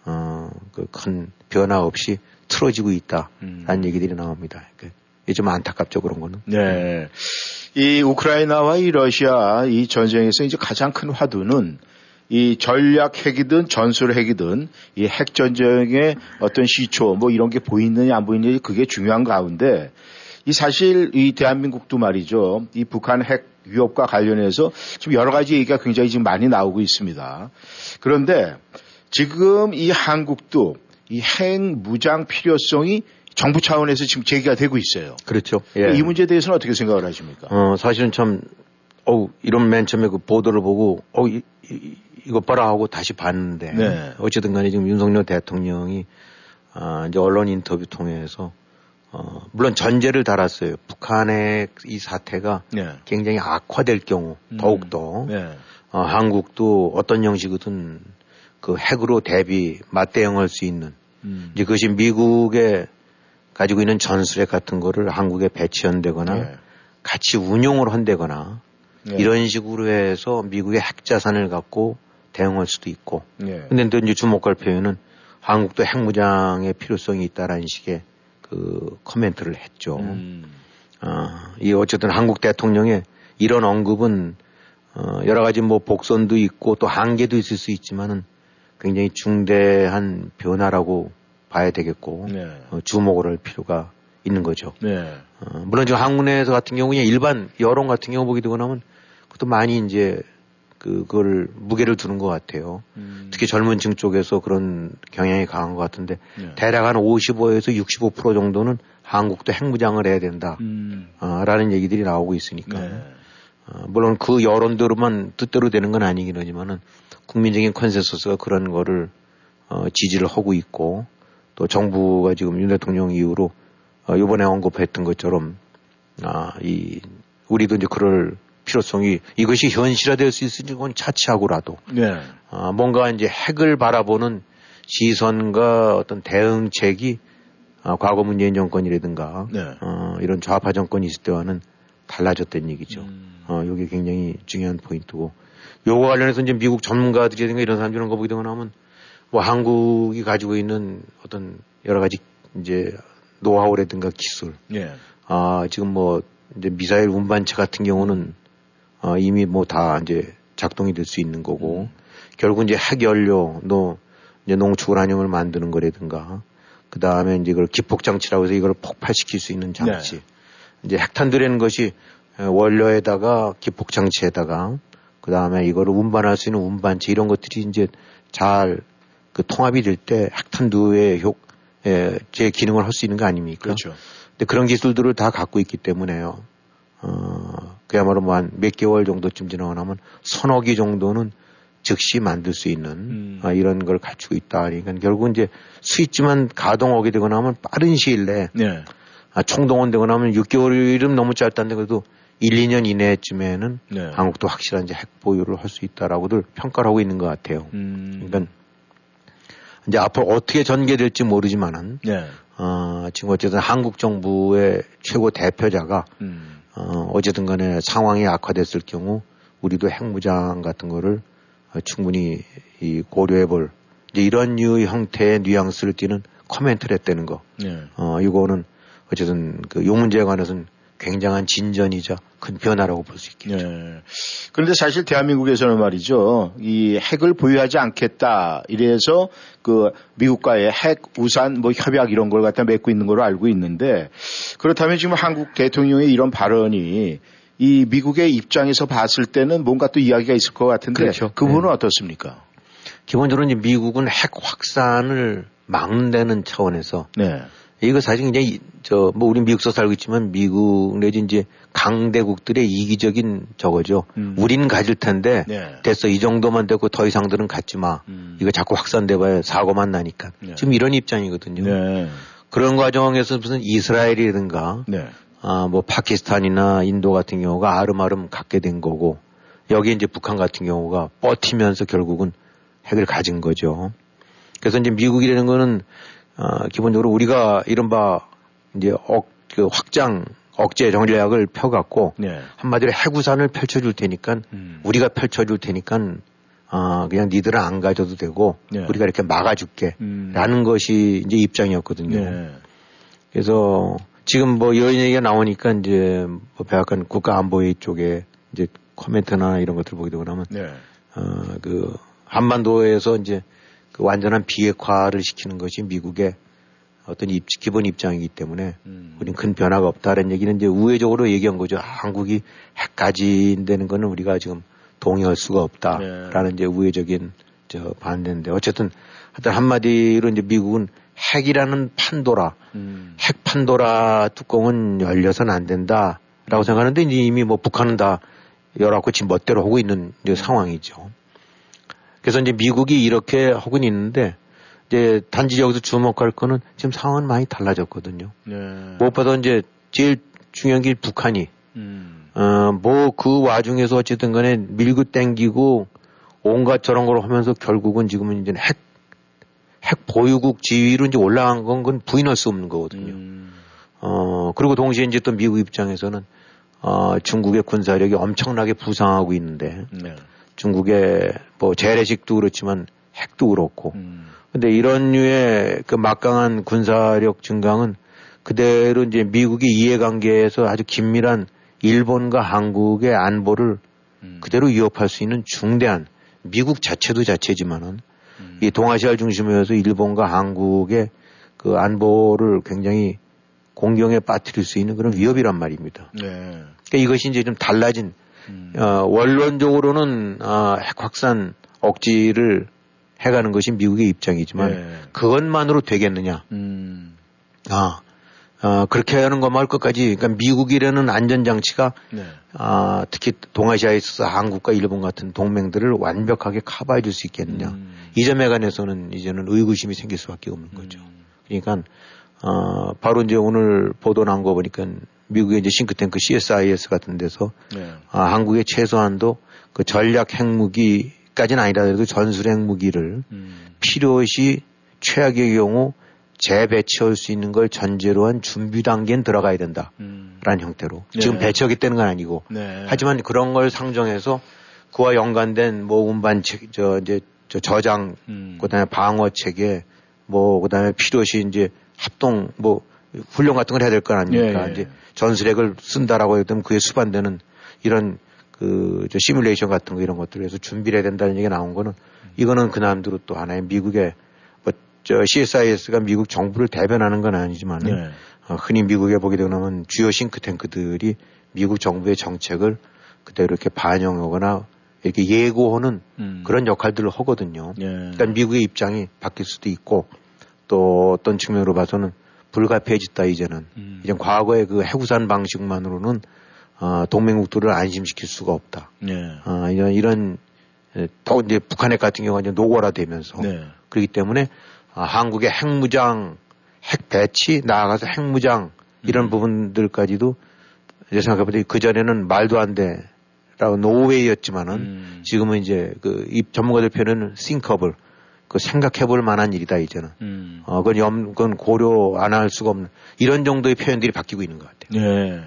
어, 그큰 변화 없이 틀어지고 있다라는 음. 얘기들이 나옵니다. 그러니까 좀 안타깝죠 그런 거는. 네. 이 우크라이나와 이 러시아 이 전쟁에서 이제 가장 큰 화두는 이 전략 핵이든 전술 핵이든 이 핵 전쟁의 어떤 시초 뭐 이런 게 보이느냐 안 보이느냐 그게 중요한 가운데 이 사실 이 대한민국도 말이죠. 이 북한 핵 위협과 관련해서 지금 여러 가지 얘기가 굉장히 지금 많이 나오고 있습니다. 그런데 지금 이 한국도 이 핵 무장 필요성이 정부 차원에서 지금 제기가 되고 있어요. 그렇죠. 예. 이 문제에 대해서는 어떻게 생각을 하십니까? 어, 사실은 참, 어우, 이런 맨 처음에 그 보도를 보고, 어, 이, 이, 이것 봐라 하고 다시 봤는데. 네. 어쨌든 간에 지금 윤석열 대통령이, 아, 이제 언론 인터뷰 통해서 어, 물론 전제를 달았어요. 북한의 이 사태가 네. 굉장히 악화될 경우 음. 더욱더 네. 어, 한국도 어떤 형식이든 그 핵으로 대비 맞대응할 수 있는 음. 이제 그것이 미국에 가지고 있는 전술핵 같은 거를 한국에 배치한다거나 네. 같이 운용을 한다거나 네. 이런 식으로 해서 미국의 핵 자산을 갖고 대응할 수도 있고. 네. 근데 또 이제 주목할 표현은 한국도 핵무장의 필요성이 있다라는 식의 그 코멘트를 했죠. 음. 어, 이 어쨌든 한국 대통령의 이런 언급은 어, 여러 가지 뭐 복선도 있고 또 한계도 있을 수 있지만은 굉장히 중대한 변화라고 봐야 되겠고 네. 어, 주목을 할 필요가 있는 거죠. 네. 어, 물론 지금 한국 내에서 같은 경우에 일반 여론 같은 경우 보게 되고 나면 그것도 많이 이제 그걸 무게를 두는 것 같아요. 음. 특히 젊은 층 쪽에서 그런 경향이 강한 것 같은데 네. 대략 한 55에서 65% 정도는 한국도 핵무장을 해야 된다. 음. 어, 라는 얘기들이 나오고 있으니까. 네. 어, 물론 그 여론대로만 뜻대로 되는 건 아니긴 하지만은 국민적인 consensus가 그런 거를 어, 지지를 하고 있고 또 정부가 지금 윤 대통령 이후로 어, 이번에 언급했던 것처럼 아, 이 우리도 이제 그럴 필요성이 이것이 현실화될 수 있으니 건 차치하고라도 네. 아, 뭔가 이제 핵을 바라보는 시선과 어떤 대응책이 아, 과거 문재인 정권이라든가 네. 어, 이런 좌파 정권이 있을 때와는 달라졌다는 얘기죠. 음. 어, 이게 굉장히 중요한 포인트고 요거 관련해서 이제 미국 전문가들이라든가 이런 사람들 이런 거 보게 되고 나면 뭐 한국이 가지고 있는 어떤 여러 가지 이제 노하우라든가 기술. 예. 아, 지금 뭐 이제 미사일 운반체 같은 경우는 어, 이미 뭐 다 이제 작동이 될 수 있는 거고 음. 결국 이제 핵연료, 너 이제 농축우라늄을 만드는 거라든가 그 다음에 이제 이걸 기폭 장치라고 해서 이걸 폭발시킬 수 있는 장치. 네. 이제 핵탄두라는 것이 원료에다가 기폭 장치에다가 그 다음에 이거를 운반할 수 있는 운반체 이런 것들이 이제 잘 그 통합이 될 때 핵탄두의 효, 예, 제 기능을 할 수 있는 거 아닙니까? 그렇죠. 근데 그런 기술들을 다 갖고 있기 때문에요. 어, 그야말로 뭐 한 몇 개월 정도쯤 지나고 나면 서너 기 정도는 즉시 만들 수 있는 음. 아, 이런 걸 갖추고 있다. 그러니까 결국 이제 스위치만 가동하게 되거나 하면 빠른 시일 내에 네. 아, 총동원 되거나 하면 6개월이면 너무 짧다는데 그래도 1, 2년 이내쯤에는 네. 한국도 확실한 이제 핵 보유를 할 수 있다라고들 평가를 하고 있는 것 같아요. 음. 그러니까 이제 앞으로 어떻게 전개될지 모르지만은 네. 어, 지금 어쨌든 한국 정부의 최고 대표자가 음. 어, 어쨌든 간에 상황이 악화됐을 경우 우리도 핵무장 같은 거를 어, 충분히 이 고려해 볼 이런 류의 형태의 뉘앙스를 띠는 코멘트를 했다는 거. 네. 어, 이거는 어쨌든 그 요 문제에 관해서는 굉장한 진전이자 큰 변화라고 볼 수 있겠죠. 네. 그런데 사실 대한민국에서는 말이죠. 이 핵을 보유하지 않겠다. 이래서 그 미국과의 핵 우산 뭐 협약 이런 걸 갖다 맺고 있는 걸로 알고 있는데 그렇다면 지금 한국 대통령의 이런 발언이 이 미국의 입장에서 봤을 때는 뭔가 또 이야기가 있을 것 같은데 그렇죠. 그 부분은 네. 어떻습니까? 기본적으로 이제 미국은 핵 확산을 막는 다는 차원에서 네. 이거 사실 이제 저뭐 우리 미국서 살고 있지만 미국 내지 이제 강대국들의 이기적인 저거죠. 음. 우리는 가질 텐데 네. 됐어 이 정도만 되고 더 이상들은 갖지 마. 음. 이거 자꾸 확산돼봐야 사고만 나니까. 네. 지금 이런 입장이거든요. 네. 그런 과정에서 무슨 이스라엘이든가 네. 아뭐 파키스탄이나 인도 같은 경우가 아름아름 갖게 된 거고 여기 이제 북한 같은 경우가 버티면서 결국은 핵을 가진 거죠. 그래서 이제 미국이라는 거는 어, 기본적으로 우리가 이른바 이제 억, 그 확장 억제 정략을 펴갖고 네. 한마디로 해구산을 펼쳐줄 테니까 음. 우리가 펼쳐줄 테니까 어, 그냥 니들은 안 가져도 되고 네. 우리가 이렇게 막아줄게 음. 라는 것이 이제 입장이었거든요. 네. 그래서 지금 뭐 이런 얘기가 나오니까 이제 뭐 백악관 국가안보회 쪽에 이제 코멘트나 이런 것들 보게 되고 나면 네. 어, 그 한반도에서 이제 그 완전한 비핵화를 시키는 것이 미국의 어떤 입, 기본 입장이기 때문에 음. 우리는 큰 변화가 없다라는 얘기는 이제 우회적으로 얘기한 거죠. 한국이 핵까지 되는 거는 우리가 지금 동의할 수가 없다라는 네. 이제 우회적인 저 반대인데 어쨌든 하여튼 한마디로 이제 미국은 핵이라는 판도라, 음. 핵 판도라 뚜껑은 열려서는 안 된다라고 생각하는데 이제 이미 뭐 북한은 다 열었고 지금 멋대로 하고 있는 상황이죠. 그래서 이제 미국이 이렇게 하고 있는데 이제 단지 여기서 주목할 거는 지금 상황은 많이 달라졌거든요. 네. 무엇보다 이제 제일 중요한 게 북한이 음. 어뭐 그 와중에서 어쨌든 간에 밀고 땡기고 온갖 저런 걸 하면서 결국은 지금은 이제 핵, 핵 보유국 지위로 이제 올라간 건 그건 부인할 수 없는 거거든요. 음. 어, 그리고 동시에 이제 또 미국 입장에서는 어, 중국의 군사력이 엄청나게 부상하고 있는데 네. 중국의 뭐 재래식도 그렇지만 핵도 그렇고. 음. 근데 이런 류의 그 막강한 군사력 증강은 그대로 이제 미국이 이해관계에서 아주 긴밀한 일본과 한국의 안보를 음. 그대로 위협할 수 있는 중대한 미국 자체도 자체지만은 음. 이 동아시아를 중심으로 해서 일본과 한국의 그 안보를 굉장히 공경에 빠뜨릴 수 있는 그런 위협이란 말입니다. 네. 그러니까 이것이 이제 좀 달라진 음. 어, 원론적으로는 어, 핵 확산 억지를 해가는 것이 미국의 입장이지만 네. 그것만으로 되겠느냐? 음. 아, 어, 그렇게 하는 것만 할 것까지, 그러니까 미국이라는 안전장치가, 네. 아, 특히 동아시아에 있어서 한국과 일본 같은 동맹들을 완벽하게 커버해 줄 수 있겠느냐. 음. 이 점에 관해서는 이제는 의구심이 생길 수 밖에 없는 거죠. 음. 그러니까, 어, 바로 이제 오늘 보도 나온 거 보니까 미국의 이제 싱크탱크 CSIS 같은 데서, 네. 아, 한국의 최소한도 그 전략 핵무기까지는 아니라도 전술 핵무기를 음. 필요시 최악의 경우 재배치할 수 있는 걸 전제로 한 준비 단계는 들어가야 된다라는 음. 형태로 네. 지금 배치하겠다는 건 아니고 네. 하지만 그런 걸 상정해서 그와 연관된 뭐 운반 책, 저 이제 저 저장, 음. 그다음에 방어 체계, 뭐 그다음에 필요시 이제 합동 뭐 훈련 같은 걸 해야 될 거 아닙니까? 예, 예. 이제 전술핵을 쓴다라고 했더니 그에 수반되는 이런 그저 시뮬레이션 같은 거 이런 것들을 해서 준비를 해야 된다는 얘기가 나온 거는 이거는 그남대로 또 하나의 미국의 저 CSIS가 미국 정부를 대변하는 건 아니지만 네. 어, 흔히 미국에 보게 되면 주요 싱크탱크들이 미국 정부의 정책을 그대로 이렇게 반영하거나 이렇게 예고하는 음. 그런 역할들을 하거든요. 네. 그러니까 미국의 입장이 바뀔 수도 있고 또 어떤 측면으로 봐서는 불가피해졌다 이제는 음. 이제 과거의 그 해구산 방식만으로는 어, 동맹국들을 안심시킬 수가 없다. 네. 어, 이런 이런 더 이제 북한핵 같은 경우가 이제 노골화되면서 네. 그렇기 때문에 아, 한국의 핵무장, 핵 배치, 나아가서 핵무장 이런 음. 부분들까지도 이제 생각해보니 그 전에는 말도 안 돼. 라고 노웨이였지만은 음. 지금은 이제 그입 전문가들 표현은 싱커블 그 생각해 볼 만한 일이다 이제는 음. 어 그건 염 그건 고려 안 할 수가 없는 이런 정도의 표현들이 바뀌고 있는 것 같아요. 네. 음.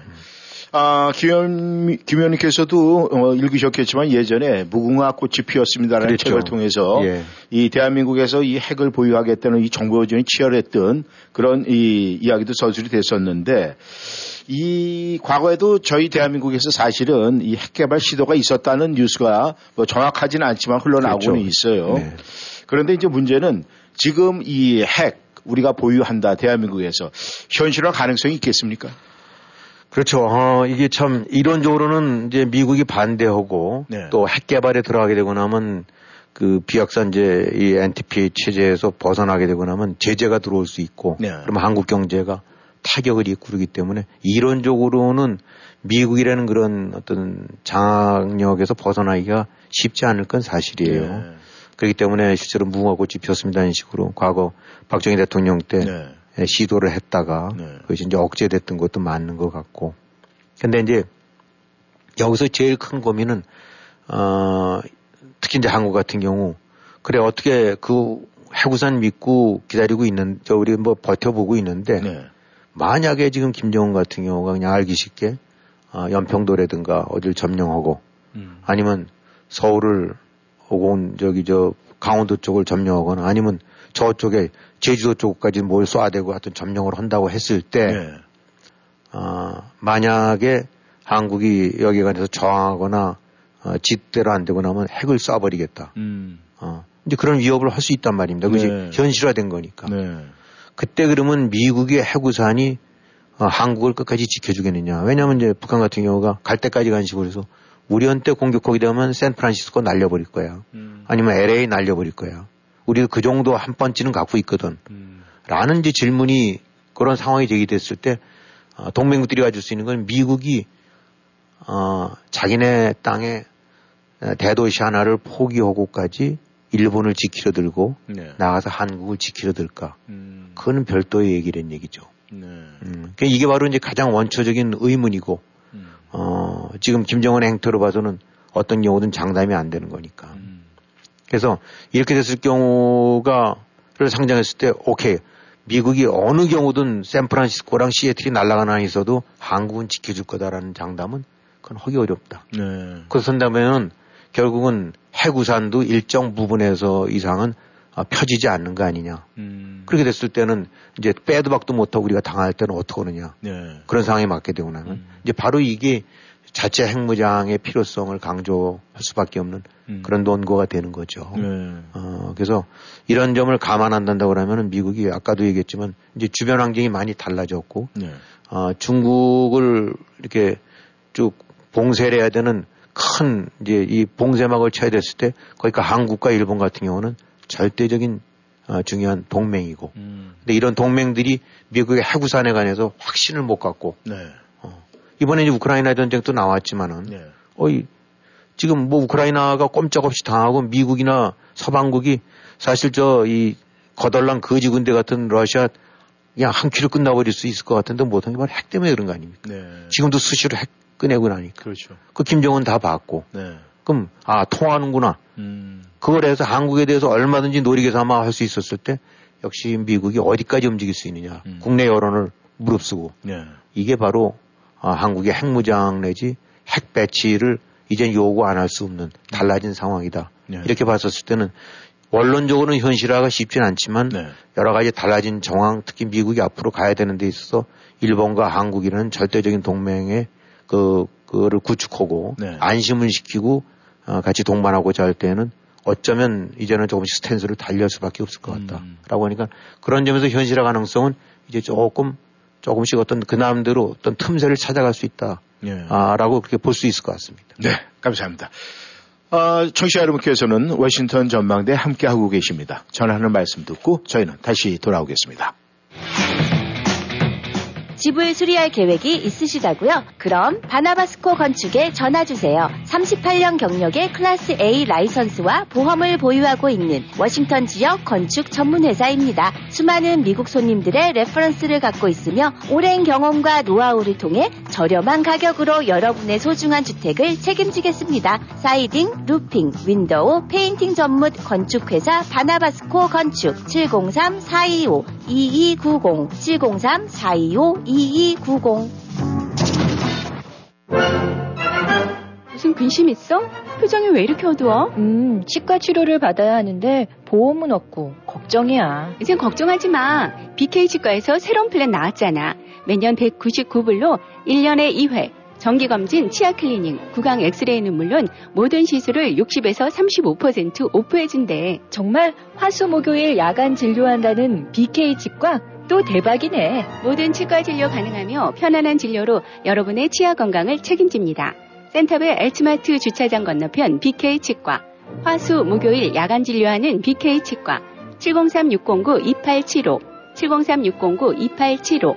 아, 김현, 김현님께서도 어, 읽으셨겠지만 예전에 무궁화 꽃이 피었습니다라는 그렇죠. 책을 통해서 예. 이 대한민국에서 이 핵을 보유하겠다는 이 정보전이 치열했던 그런 이 이야기도 서술이 됐었는데 이 과거에도 저희 대한민국에서 사실은 이 핵 개발 시도가 있었다는 뉴스가 뭐 정확하지는 않지만 흘러나오고는 그렇죠. 있어요. 네. 그런데 이제 문제는 지금 이 핵 우리가 보유한다 대한민국에서 현실화 가능성이 있겠습니까? 그렇죠. 어, 이게 참 이론적으로는 이제 미국이 반대하고 네. 또핵 개발에 들어가게 되고 나면 그 비약산제 이 NTP 체제에서 벗어나게 되고 나면 제재가 들어올 수 있고 네. 그러면 한국 경제가 타격을 입고 그러기 때문에 이론적으로는 미국이라는 그런 어떤 장악력에서 벗어나기가 쉽지 않을 건 사실이에요. 네. 그렇기 때문에 실제로 무궁화꽃이 피었습니다. 이런 식으로 과거 박정희 대통령 때 네. 예, 시도를 했다가 네. 그것이 이제 억제됐던 것도 맞는 것 같고. 근데 이제 여기서 제일 큰 고민은 어 특히 이제 한국 같은 경우 그래 어떻게 그 해구산 믿고 기다리고 있는 저 우리 뭐 버텨보고 있는데 네. 만약에 지금 김정은 같은 경우가 그냥 알기 쉽게 어, 연평도라든가 어딜 점령하고 음. 아니면 서울을 혹은 저기 저 강원도 쪽을 점령하거나 아니면 저쪽에 제주도 쪽까지 뭘 쏴대고 하여튼 점령을 한다고 했을 때, 네. 어, 만약에 한국이 여기 관해서 저항하거나 어, 짓대로 안 되고 나면 핵을 쏴버리겠다. 음. 어, 이제 그런 위협을 할 수 있단 말입니다. 그것이 네. 현실화된 거니까. 네. 그때 그러면 미국의 해구산이 어, 한국을 끝까지 지켜주겠느냐. 왜냐하면 이제 북한 같은 경우가 갈 때까지 간 식으로 해서 우리한테 공격하게 되면 샌프란시스코 날려버릴 거야. 음. 아니면 LA 날려버릴 거야. 우리가 그 정도 한 번쯤은 갖고 있거든. 음. 라는 이제 질문이 그런 상황이 제기됐을 때 어, 동맹국들이 가질 수 있는 건 미국이 어, 자기네 땅에 대도시 하나를 포기하고까지 일본을 지키려 들고 네. 나가서 한국을 지키려 들까? 음. 그거는 별도의 얘기란 얘기죠. 네. 음. 그러니까 이게 바로 이제 가장 원초적인 의문이고 음. 어, 지금 김정은 행태로 봐서는 어떤 경우든 장담이 안 되는 거니까. 음. 그래서 이렇게 됐을 경우가를 상정했을 때 오케이 미국이 어느 경우든 샌프란시스코랑 시애틀이 날아가나 있어도 한국은 지켜줄 거다라는 장담은 그건 하기 어렵다. 네. 그렇다면은 결국은 해구산도 일정 부분에서 이상은 아, 펴지지 않는 거 아니냐. 음. 그렇게 됐을 때는 이제 빼도 박도 못하고 우리가 당할 때는 어떻게 하느냐. 네. 그런 상황이 맞게 되고 나면 음. 이제 바로 이게 자체 핵무장의 필요성을 강조할 수밖에 없는 음. 그런 논거가 되는 거죠. 네. 어, 그래서 이런 점을 감안한다고 그러면 미국이 아까도 얘기했지만 이제 주변 환경이 많이 달라졌고 네. 어, 중국을 이렇게 쭉 봉쇄를 해야 되는 큰 이제 이 봉쇄막을 쳐야 됐을 때 거기가 한국과 일본 같은 경우는 절대적인 어, 중요한 동맹이고. 음. 근데 이런 동맹들이 미국의 해구산에 관해서 확신을 못 갖고. 네. 어, 이번에 이제 우크라이나 전쟁도 나왔지만은. 네. 어이 지금 뭐 우크라이나가 꼼짝없이 당하고 미국이나 서방국이 사실 저 이 거덜난 거지 군대 같은 러시아 그냥 한 큐로 끝나버릴 수 있을 것 같은데 못한 게 바로 핵 때문에 그런 거 아닙니까? 네. 지금도 수시로 핵 꺼내고 나니까. 그렇죠. 그 김정은 다 봤고. 네. 그럼 아 통하는구나. 음. 그걸 해서 한국에 대해서 얼마든지 노리게 삼아 할 수 있었을 때 역시 미국이 어디까지 움직일 수 있느냐. 음. 국내 여론을 무릅쓰고. 네. 이게 바로 아, 한국의 핵무장 내지 핵 배치를 이젠 요구 안 할 수 없는 달라진 상황이다. 네. 이렇게 봤었을 때는 원론적으로는 현실화가 쉽진 않지만 네. 여러 가지 달라진 정황, 특히 미국이 앞으로 가야 되는 데 있어서 일본과 한국이라는 절대적인 동맹의 그, 그를 구축하고 네. 안심을 시키고 어, 같이 동반하고자 할 때는 어쩌면 이제는 조금씩 스탠스를 달리할 수밖에 없을 것 같다라고 음. 하니까 그런 점에서 현실화 가능성은 이제 조금 조금씩 어떤 그 나름대로 어떤 틈새를 찾아갈 수 있다. 예. 아, 라고 그렇게 볼 수 있을 것 같습니다. 네, 감사합니다. 어, 청취자 여러분께서는 워싱턴 전망대 함께하고 계십니다. 전하는 말씀 듣고 저희는 다시 돌아오겠습니다. 집을 수리할 계획이 있으시다고요? 그럼 바나바스코 건축에 전화 주세요. 38년 경력의 class A 라이선스와 보험을 보유하고 있는 워싱턴 지역 건축 전문 회사입니다. 수많은 미국 손님들의 reference를 갖고 있으며 오랜 경험과 노하우를 통해 저렴한 가격으로 여러분의 소중한 주택을 책임지겠습니다. siding, roofing, window, painting 전문 건축 회사 바나바스코 건축 703-425-2290 703-425-2290 2290 무슨 근심 있어? 표정이 왜 이렇게 어두워? 음, 치과 치료를 받아야 하는데 보험은 없고 걱정이야. 이젠 걱정하지 마. BK 치과에서 새로운 플랜 나왔잖아. 매년 199불로 1년에 2회 정기검진, 치아 클리닝, 구강 엑스레이는 물론 모든 시술을 60에서 35% off해준대. 정말 화수목요일 야간 진료한다는 BK 치과 또 대박이네. 모든 치과 진료 가능하며 편안한 진료로 여러분의 치아 건강을 책임집니다. 센터빌 H마트 주차장 건너편 BK 치과. 화수 목요일 야간 진료하는 BK 치과. 703-609-2875. 703-609-2875.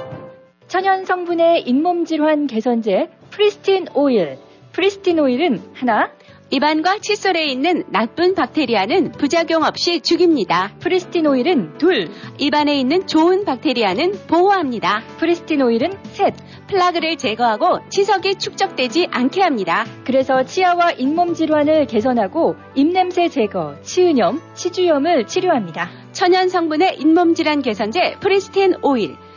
천연 성분의 잇몸 질환 개선제 프리스틴 오일. 프리스틴 오일은 하나, 입안과 칫솔에 있는 나쁜 박테리아는 부작용 없이 죽입니다. 프리스틴 오일은 둘, 입안에 있는 좋은 박테리아는 보호합니다. 프리스틴 오일은 셋, 플라그를 제거하고 치석이 축적되지 않게 합니다. 그래서 치아와 잇몸 질환을 개선하고 입냄새 제거, 치은염, 치주염을 치료합니다. 천연 성분의 잇몸 질환 개선제 프리스틴 오일.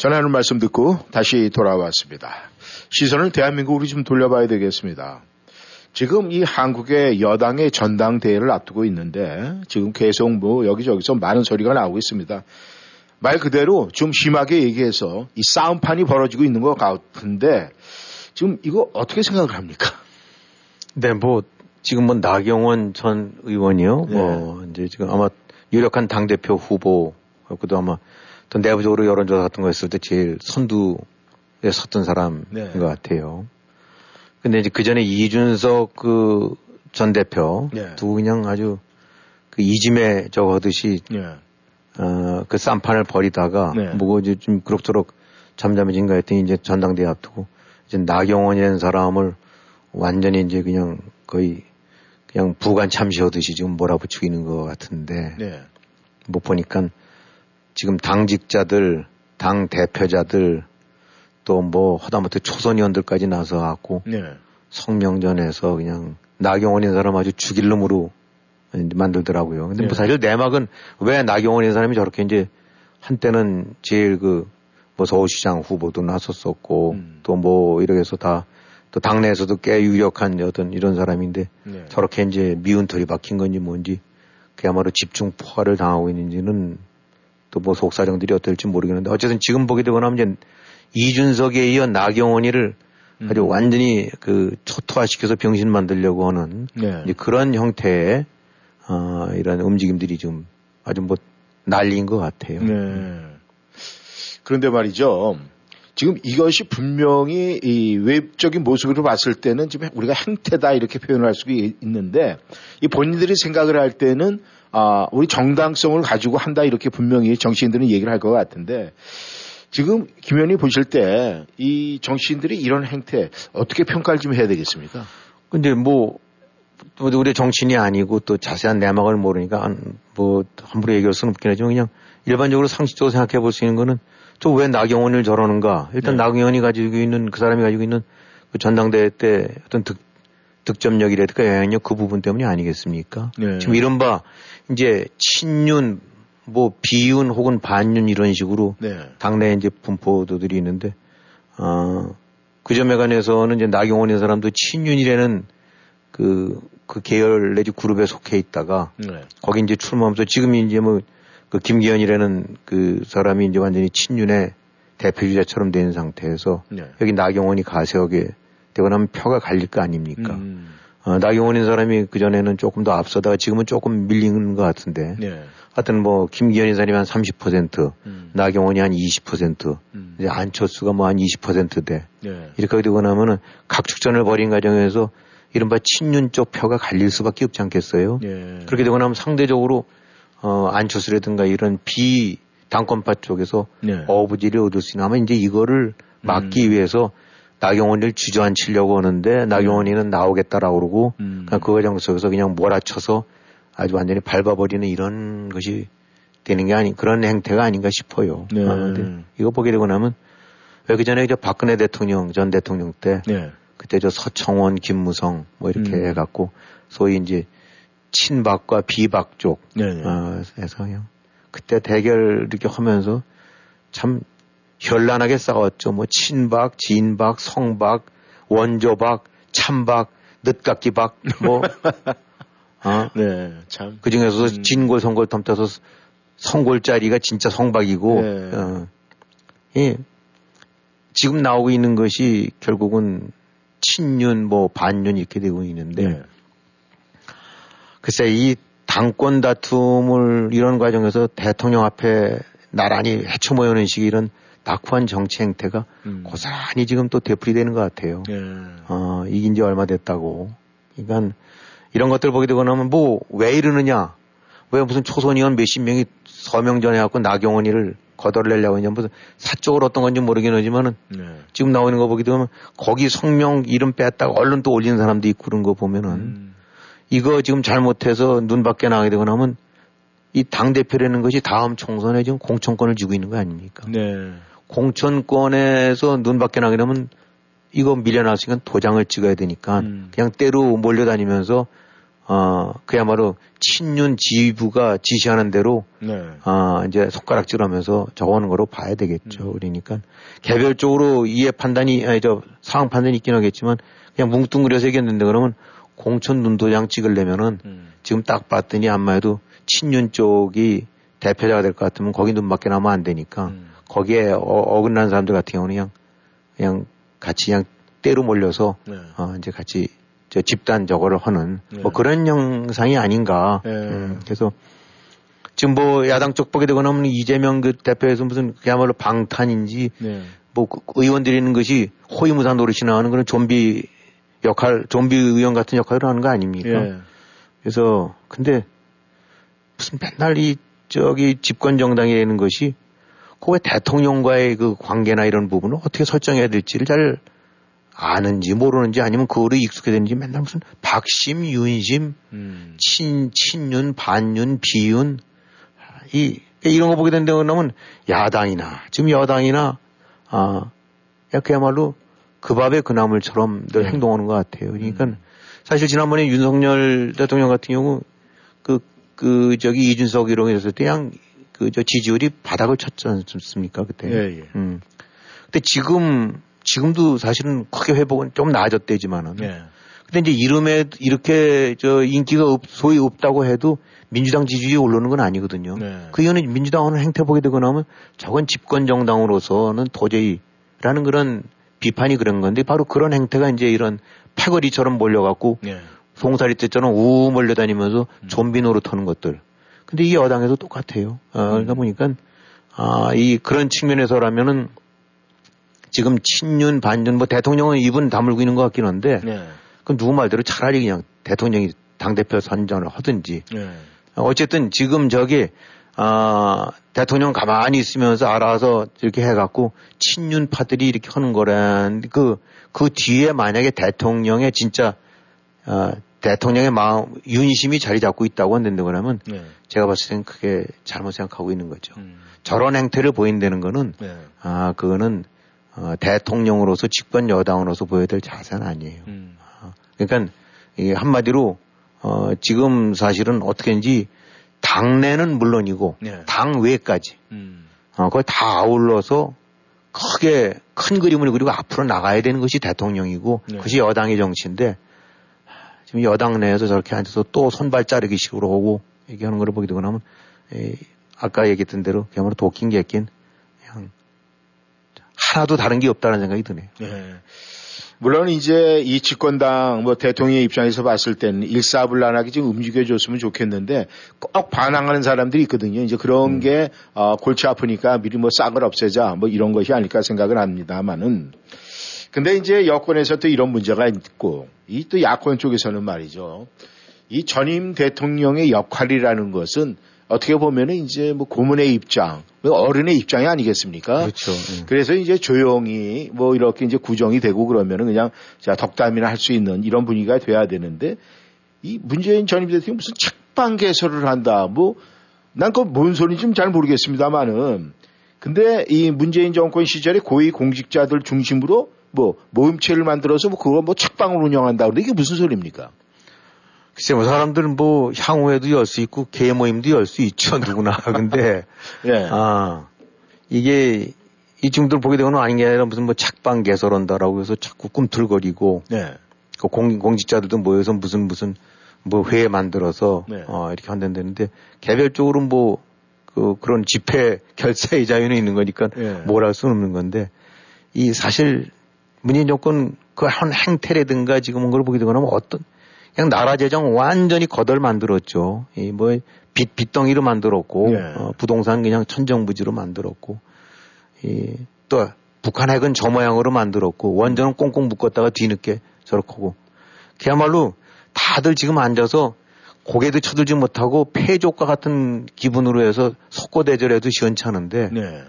전하는 말씀 듣고 다시 돌아왔습니다. 시선을 대한민국으로 좀 돌려봐야 되겠습니다. 지금 이 한국의 여당의 전당대회를 앞두고 있는데 지금 계속 뭐 여기저기서 많은 소리가 나오고 있습니다. 말 그대로 좀 심하게 얘기해서 이 싸움판이 벌어지고 있는 것 같은데 지금 이거 어떻게 생각을 합니까? 네, 뭐 지금 뭐 나경원 전 의원이요. 네. 뭐 이제 지금 아마 유력한 당 대표 후보 그도 아마 또 내부적으로 여론조사 같은 거 했을 때 제일 선두에 섰던 사람인 네. 것 같아요. 근데 이제 그 전에 이준석 그 전 대표 네. 두 그냥 아주 그 이짐에 저거듯이 네. 어 그 쌈판을 버리다가 네. 뭐 이제 좀 그럭저럭 잠잠해진가 했더니 이제 전당대회 앞두고 이제 나경원이라는 사람을 완전히 이제 그냥 거의 그냥 부관 참시하듯이 지금 몰아붙이고 있는 것 같은데 네. 뭐 보니까 지금 당직자들, 당 대표자들 또뭐 하다못해 초선 의원들까지 나서 갖고 네. 성명전에서 그냥 나경원인 사람 아주 죽일 놈으로 만들더라고요. 근데 뭐 네. 뭐 사실 내막은 왜 나경원인 사람이 저렇게 이제 한때는 제일 그 뭐 서울시장 후보도 나섰었고 음. 또뭐 이렇게 해서 다 또 당내에서도 꽤 유력한 어떤 이런 사람인데 네. 저렇게 이제 미운 털이 박힌 건지 뭔지 그야말로 집중 포화를 당하고 있는지는 또 뭐 속사정들이 어떨지 모르겠는데 어쨌든 지금 보게 되거나 하면 이제 이준석에 이어 나경원이를 음. 아주 완전히 그 초토화시켜서 병신 만들려고 하는 네. 그런 형태의 어, 이런 움직임들이 좀 아주 뭐 난리인 것 같아요. 네. 그런데 말이죠. 지금 이것이 분명히 이 외적인 모습으로 봤을 때는 지금 우리가 행태다 이렇게 표현할 수 있는데 이 본인들이 생각을 할 때는 아, 우리 정당성을 가지고 한다 이렇게 분명히 정치인들은 얘기를 할 것 같은데 지금 김 의원이 보실 때 이 정치인들이 이런 행태 어떻게 평가를 좀 해야 되겠습니까? 근데 뭐 우리 정치인이 아니고 또 자세한 내막을 모르니까 뭐 함부로 얘기할 수는 없긴 하지만 그냥 일반적으로 상식적으로 생각해 볼 수 있는 거는 또 왜 나경원을 저러는가? 일단 네. 나경원이 가지고 있는 그 사람이 가지고 있는 그 전당대회 때 어떤 득, 득점력이라든가 영향력 그 부분 때문이 아니겠습니까? 네. 지금 이른바 이제 친윤, 뭐 비윤 혹은 반윤 이런 식으로 네. 당내 이제 분포도들이 있는데 어, 그 점에 관해서는 이제 나경원의 사람도 친윤이라는 그, 그 계열 내지 그룹에 속해 있다가 네. 거기 이제 출마하면서 지금 이제 뭐 그 김기현이라는 그 사람이 이제 완전히 친윤의 대표주자처럼 된 상태에서 네. 여기 나경원이 가세하게 되고 나면 표가 갈릴 거 아닙니까? 음. 어, 나경원인 사람이 그전에는 조금 더 앞서다가 지금은 조금 밀리는 것 같은데. 네. 하여튼 뭐, 김기현인 사람이 한 30%, 음. 나경원이 한 20%, 음. 이제 안철수가 뭐 한 20%대. 네. 이렇게 되고 나면은 각축전을 벌인 과정에서 이른바 친윤 쪽 표가 갈릴 수밖에 없지 않겠어요? 네. 그렇게 되고 나면 상대적으로 어, 안철수라든가 이런 비 당권파 쪽에서 네. 어부지를 얻을 수 있는 아마 이제 이거를 막기 음. 위해서 나경원이를 주저앉히려고 하는데 나경원이는 나오겠다라고 그러고 음. 그 과정 속에서 그냥 몰아쳐서 아주 완전히 밟아버리는 이런 것이 되는 게 아닌 그런 행태가 아닌가 싶어요. 네. 아, 이거 보게 되고 나면 왜 그 전에 저 박근혜 대통령 전 대통령 때 네. 그때 저 서청원, 김무성 뭐 이렇게 음. 해갖고 소위 이제 친박과 비박 쪽 네, 네. 어, 해서 그때 대결 이렇게 하면서 참 현란하게 싸웠죠. 뭐 친박, 진박, 성박, 원조박, 참박, 늦깎이박, 뭐. 어? 네, 참. 그 중에서도 음. 진골, 성골 덤떠서 성골짜리가 진짜 성박이고, 네. 어. 예. 지금 나오고 있는 것이 결국은 친윤, 뭐 반윤 이렇게 되고 있는데, 네. 글쎄 이 당권 다툼을 이런 과정에서 대통령 앞에 나란히 헤쳐모여는 식의 이런 낙후한 정치 행태가 음. 고스란히 지금 또 되풀이되는 것 같아요. 예. 어, 이긴 지 얼마 됐다고. 그러니까 이런 것들 보게 되고 나면 뭐 왜 이러느냐? 왜 무슨 초선 의원 몇십 명이 서명 전해갖고 나경원이를 거덜내려고 했냐 무슨 사적으로 어떤 건지 모르긴 하지만은 네. 지금 나오는 거 보게 되면 거기 성명 이름 뺐다가 얼른 또 올리는 사람도 있고 그런 거 보면은 음. 이거 지금 잘못해서 눈 밖에 나가게 되고 나면 이 당 대표라는 것이 다음 총선에 지금 공천권을 쥐고 있는 거 아닙니까? 네. 공천권에서 눈 밖에 나게 되면 이거 밀려났으니까 도장을 찍어야 되니까 음. 그냥 때로 몰려다니면서 어 그야말로 친윤 지휘부가 지시하는 대로 네. 어 이제 손가락질 하면서 적어오는 거로 봐야 되겠죠. 음. 그러니까 개별적으로 이해 판단이 아니 저 상황 판단이 있긴 하겠지만 그냥 뭉뚱그려서 얘기했는데 그러면 공천 눈도장 찍으려면은 음. 지금 딱 봤더니 아마도 친윤 쪽이 대표자가 될 것 같으면 거기 눈 밖에 나면 안 되니까 음. 거기에 어, 긋난 사람들 같은 경우는 그냥 그냥 같이 그냥 때로 몰려서 네. 어, 이제 같이 저 집단 저거를 하는 네. 뭐 그런 영상이 아닌가. 네. 음, 그래서 지금 뭐 야당 쪽 보게 되거나 하면 이재명 그 대표에서 무슨 그야말로 방탄인지 네. 뭐그 의원들이 있는 것이 호위무사 노릇이나 하는 그런 좀비 역할, 좀비 의원 같은 역할을 하는 거 아닙니까? 예. 그래서 근데 무슨 맨날 이 저기 집권 정당이라는 것이 그왜 대통령과의 그 관계나 이런 부분을 어떻게 설정해야 될지를 잘 아는지 모르는지 아니면 그거를 익숙해졌는지 맨날 무슨 박심, 윤심, 음. 친, 친윤, 반윤, 비윤 이 이런 거 보게 된다면 야당이나 지금 여당이나 아 그야말로 그 밥에 그 나물처럼 늘 네. 행동하는 것 같아요. 그러니까 음. 사실 지난번에 윤석열 대통령 같은 경우 그, 그, 저기 이준석 이런 했을 때 그냥 그, 저 지지율이 바닥을 쳤지 않습니까? 그때. 예, 예. 음. 근데 지금, 지금도 사실은 크게 회복은 좀 나아졌대지만은. 예. 근데 이제 이름에 이렇게 저 인기가 없, 소위 없다고 해도 민주당 지지율이 오르는 건 아니거든요. 네. 그 이유는 민주당하는 행태 보게 되거나 하면 저건 집권 정당으로서는 도저히 라는 그런 비판이 그런 건데 바로 그런 행태가 이제 이런 패거리처럼 몰려갖고 네. 송사리 때처럼 우 몰려다니면서 음. 좀비 노릇하는 것들. 근데 이 여당에도 똑같아요. 어, 음. 보니까 아, 이 그런 측면에서라면은 지금 친윤 반윤 뭐 대통령은 입은 다물고 있는 것 같긴 한데 네. 그럼 누구 말대로 차라리 그냥 대통령이 당 대표 선전을 하든지 네. 어쨌든 지금 저기 아, 대통령 가만히 있으면서 알아서 이렇게 해갖고 친윤파들이 이렇게 하는 거란 그, 그 뒤에 만약에 대통령의 진짜, 어, 대통령의 마음, 윤심이 자리 잡고 있다고 한다는 거라면 네. 제가 봤을 땐 그게 잘못 생각하고 있는 거죠. 음. 저런 행태를 보인다는 거는, 네. 아, 그거는, 어, 대통령으로서 집권 여당으로서 보여야 될 자세는 아니에요. 음. 어, 그러니까 이게 한마디로, 어, 지금 사실은 어떻게인지 당내는 물론이고 네. 당 외까지 음. 어, 그걸 다 아울러서 크게 큰 그림을 그리고 앞으로 나가야 되는 것이 대통령이고 네. 그것이 여당의 정치인데 지금 여당 내에서 저렇게 앉아서 또 손발 자르기 식으로 오고 얘기하는 걸 보게 되고 나면 에, 아까 얘기했던 대로 그야말로 도끼인 객긴 그냥 하나도 다른 게 없다는 생각이 드네요. 네. 물론 이제 이 집권당 뭐 대통령의 입장에서 봤을 때는 일사불란하게 지금 움직여줬으면 좋겠는데 꼭 반항하는 사람들이 있거든요. 이제 그런 음. 게 어, 골치 아프니까 미리 뭐 싹을 없애자 뭐 이런 것이 아닐까 생각을 합니다만은 근데 이제 여권에서 또 이런 문제가 있고 이 또 야권 쪽에서는 말이죠. 이 전임 대통령의 역할이라는 것은 어떻게 보면은 이제 뭐 고문의 입장, 뭐 어른의 입장이 아니겠습니까? 그렇죠. 네. 그래서 이제 조용히 뭐 이렇게 이제 구정이 되고 그러면은 그냥 자 덕담이나 할 수 있는 이런 분위기가 돼야 되는데 이 문재인 전임 대통령 무슨 책방 개설을 한다. 뭐 난 그 뭔 소리인지 좀 잘 모르겠습니다만은 근데 이 문재인 정권 시절에 고위 공직자들 중심으로 뭐 모임체를 만들어서 뭐 그거 뭐 책방을 운영한다. 근데 이게 무슨 소리입니까? 글쎄, 뭐, 사람들은 뭐, 향후에도 열 수 있고, 개 모임도 열 수 있죠, 누구나. 근데, 예. 아, 이게, 이 친구들 보게 되면 아닌 게 아니라 무슨 뭐 착방 개설한다라고 해서 자꾸 꿈틀거리고, 네. 그 공, 공직자들도 모여서 무슨 무슨 뭐 회에 만들어서, 네. 어, 이렇게 한다는데, 개별적으로 뭐, 그, 그런 집회 결사의 자유는 있는 거니까 네. 뭘할 수는 없는 건데, 이 사실, 문재인 정권 그 한 행태라든가 지금 온걸 보게 되거나 어떤, 그냥 나라 재정 완전히 거덜 만들었죠. 이 뭐 빚, 빚덩이로 만들었고, 예. 어, 부동산 그냥 천정부지로 만들었고, 이, 또 북한 핵은 저 모양으로 만들었고, 원전은 꽁꽁 묶었다가 뒤늦게 저렇게 하고, 그야말로 다들 지금 앉아서 고개도 쳐들지 못하고 폐족과 같은 기분으로 해서 속고대절해도 시원찮은데, 네.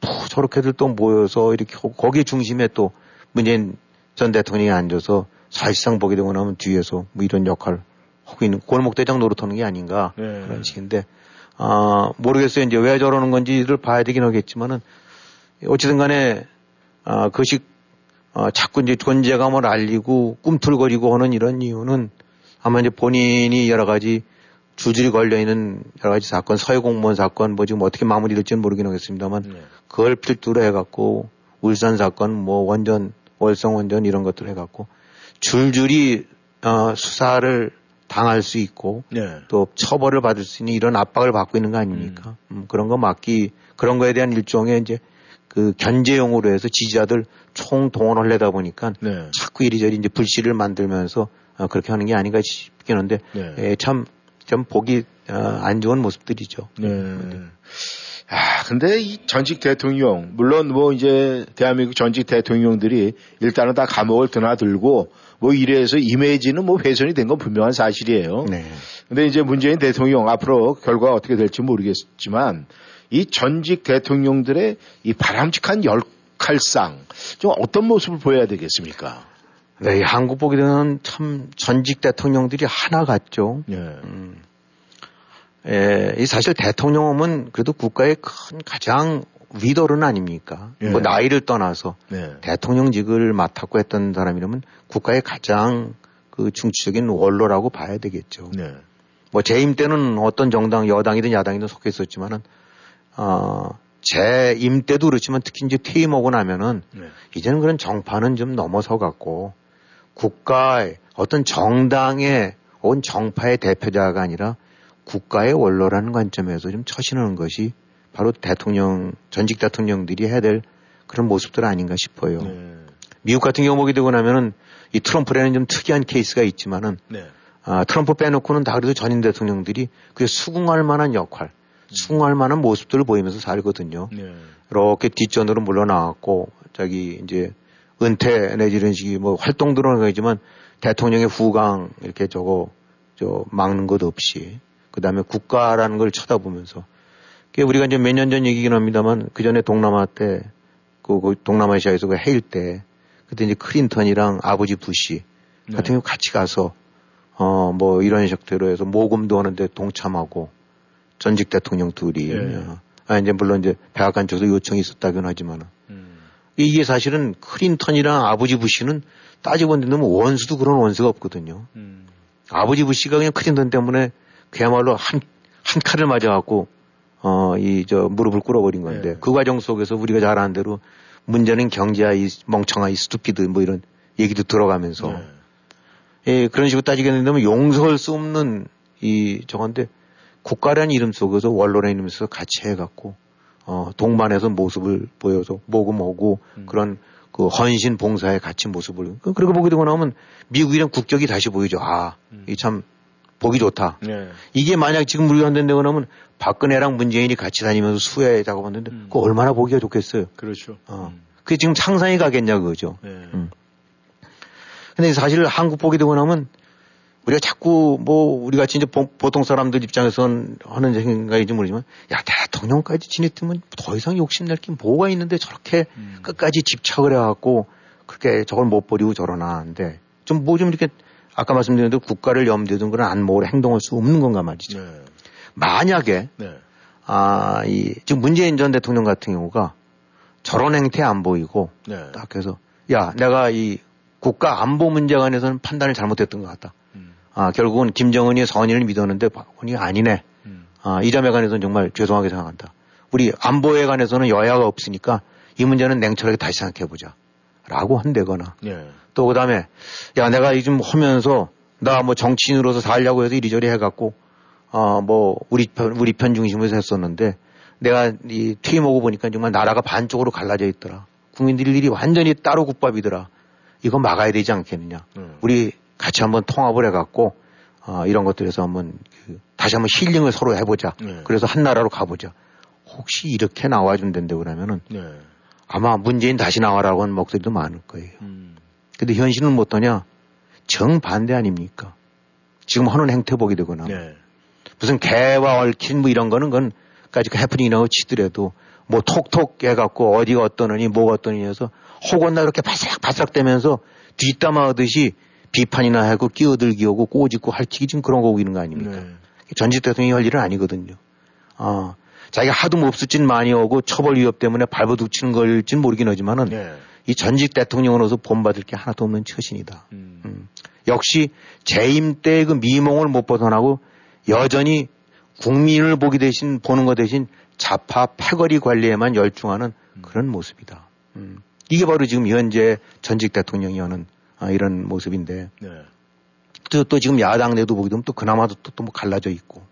뭐 저렇게들 또 모여서 이렇게 거기 중심에 또 문재인 전 대통령이 앉아서 사실상 보게 되고 나면 뒤에서 뭐 이런 역할을 하고 있는 골목대장 노릇하는 게 아닌가 네. 그런 식인데 아 모르겠어요 이제 왜 저러는 건지를 봐야 되긴 하겠지만은 어찌든 간에 아 그것이 아, 자꾸 이제 존재감을 알리고 꿈틀거리고 하는 이런 이유는 아마 이제 본인이 여러 가지 주질이 걸려 있는 여러 가지 사건, 서해 공무원 사건 뭐 지금 어떻게 마무리될지는 모르긴 하겠습니다만 네. 그걸 필두로 해갖고 울산 사건, 뭐 원전, 월성 원전 이런 것들 을 해갖고 줄줄이 어, 수사를 당할 수 있고 네. 또 처벌을 받을 수 있는 이런 압박을 받고 있는 거 아닙니까? 음. 음, 그런 거 막기 그런 거에 대한 일종의 이제 그 견제용으로 해서 지지자들 총 동원을 하려다 보니까 네. 자꾸 이리저리 이제 불씨를 만들면서 어, 그렇게 하는 게 아닌가 싶긴 한데 네. 예, 참, 좀 보기 어, 안 좋은 모습들이죠. 네. 아, 근데 이 전직 대통령, 물론 뭐 이제 대한민국 전직 대통령들이 일단은 다 감옥을 드나들고 뭐 이래서 이미지는 뭐 훼손이 된 건 분명한 사실이에요. 네. 근데 이제 문재인 대통령 앞으로 결과가 어떻게 될지 모르겠지만 이 전직 대통령들의 이 바람직한 역할상 좀 어떤 모습을 보여야 되겠습니까? 네, 한국 보게 되면 참 전직 대통령들이 하나 같죠. 예. 음. 예, 이 사실 대통령은 그래도 국가의 큰 가장 위더는 아닙니까? 예. 뭐 나이를 떠나서 예. 대통령직을 맡았고 했던 사람이라면 국가의 가장 그 중추적인 원로라고 봐야 되겠죠. 네. 뭐 재임 때는 어떤 정당 여당이든 야당이든 속해 있었지만은 어, 재임 때도 그렇지만 특히 이제 퇴임하고 나면은 네. 이제는 그런 정파는 좀 넘어서 갖고 국가의 어떤 정당의 온 정파의 대표자가 아니라 국가의 원로라는 관점에서 좀 처신하는 것이 바로 대통령, 전직 대통령들이 해야 될 그런 모습들 아닌가 싶어요. 네. 미국 같은 경우 보게 되고 나면은 이 트럼프라는 좀 특이한 케이스가 있지만은 네. 아, 트럼프 빼놓고는 다 그래도 전임 대통령들이 그 수긍할 만한 역할, 음. 수긍할 만한 모습들을 보이면서 살거든요. 네. 이렇게 뒷전으로 물러나왔고 저기 이제 은퇴 내지 이런 식의 뭐 활동들은 거지만 대통령의 후강 이렇게 저거 저 막는 것 없이 그 다음에 국가라는 걸 쳐다보면서 우리가 이제 몇 년 전 얘기긴 합니다만 그 전에 동남아 때 그, 그 동남아시아에서 그 해일 때 그때 이제 클린턴이랑 아버지 부시 네. 같은 경우 같이 가서 어 뭐 이런 식대로 해서 모금도 하는데 동참하고 전직 대통령 둘이 네. 아 이제 물론 이제 백악관 쪽에서 요청이 있었다긴 하지만은 이게 사실은 클린턴이랑 아버지 부시는 따지고 보면 원수도 그런 원수가 없거든요. 음. 아버지 부시가 그냥 클린턴 때문에 그야말로 한, 한 칼을 맞아갖고, 어, 이, 저, 무릎을 꿇어버린 건데, 네. 그 과정 속에서 우리가 잘 아는 대로 문제는 경제야, 이 멍청아, 이 stupid, 뭐 이런 얘기도 들어가면서, 네. 예, 그런 식으로 따지게 된다면 용서할 수 없는 이, 저건데, 국가라는 이름 속에서 원로라는 이름 속에서 같이 해갖고, 어, 동반해서 모습을 보여서 모금오고 음. 그런 그 헌신 봉사의 같이 모습을 그, 그렇게 보게 되고 나면 미국이랑 국격이 다시 보이죠. 아, 음. 이참 보기 좋다. 네. 이게 만약 지금 우리가 한다고 하면 박근혜랑 문재인이 같이 다니면서 수해 작업하는데 음. 그 얼마나 보기가 좋겠어요. 그렇죠. 어. 음. 그게 지금 상상이 가겠냐 그거죠. 네. 음. 근데 사실 한국 보게 되고 나면 우리가 자꾸 뭐 우리 같이 이제 보통 사람들 입장에서는 하는 생각인지 모르지만 야 대통령까지 지냈으면 더 이상 욕심낼 게 뭐가 있는데 저렇게 음. 끝까지 집착을 해갖고 그렇게 저걸 못 버리고 저러나 하는데 좀 뭐좀 뭐 이렇게 아까 말씀드린 대로 국가를 염두에 둔 그런 안목으로 행동할 수 없는 건가 말이죠. 네. 만약에 네. 아, 이 지금 문재인 전 대통령 같은 경우가 저런 행태 안 보이고 네. 딱 해서 야 내가 이 국가 안보 문제 관해서는 판단을 잘못했던 것 같다. 아, 결국은 김정은이 선의를 믿었는데 박원이 아니네. 음. 아, 이 점에 관해서는 정말 죄송하게 생각한다. 우리 안보에 관해서는 여야가 없으니까 이 문제는 냉철하게 다시 생각해 보자. 라고 한다거나. 예. 또 그 다음에, 야, 내가 이 좀 하면서 나 뭐 정치인으로서 살려고 해서 이리저리 해갖고, 어, 뭐, 우리 편, 우리 편 중심으로 했었는데 내가 이 퇴임하고 보니까 정말 나라가 반쪽으로 갈라져 있더라. 국민들이 일이 완전히 따로 국밥이더라. 이거 막아야 되지 않겠느냐. 음. 우리 같이 한번 통합을 해갖고 어, 이런 것들에서 한번 그, 다시 한번 힐링을 서로 해보자. 네. 그래서 한 나라로 가보자. 혹시 이렇게 나와준다는데 그러면은 네. 아마 문재인 다시 나와라고 하는 목소리도 많을 거예요. 음. 근데 현실은 못하냐? 정반대 아닙니까? 지금 하는 행태 보게 되거나 네. 무슨 개와 얽힌 뭐 이런 거는 건까지 그 해프닝이라고 치더라도 뭐 톡톡 해갖고 어디가 어떠느니 뭐가 어떠느니 해서 혹은 나 이렇게 바삭바삭 대면서 뒷담화 하듯이 비판이나 하고 끼어들기 오고 꼬집고 할치기 지금 그런 거고 있는 거 아닙니까? 네. 전직 대통령이 할 일은 아니거든요. 아, 자기가 하도 몹쓸진 많이 오고 처벌 위협 때문에 발버둥 치는 걸진 모르긴 하지만은 네. 이 전직 대통령으로서 본받을 게 하나도 없는 처신이다. 음. 음. 역시 재임 때 그 미몽을 못 벗어나고 여전히 국민을 보기 대신 보는 것 대신 자파 패거리 관리에만 열중하는 음. 그런 모습이다. 음. 이게 바로 지금 현재 전직 대통령이 하는 아, 이런 모습인데. 네. 또, 또 지금 야당 내도 보게 되면 또 그나마도 또, 또 뭐 갈라져 있고.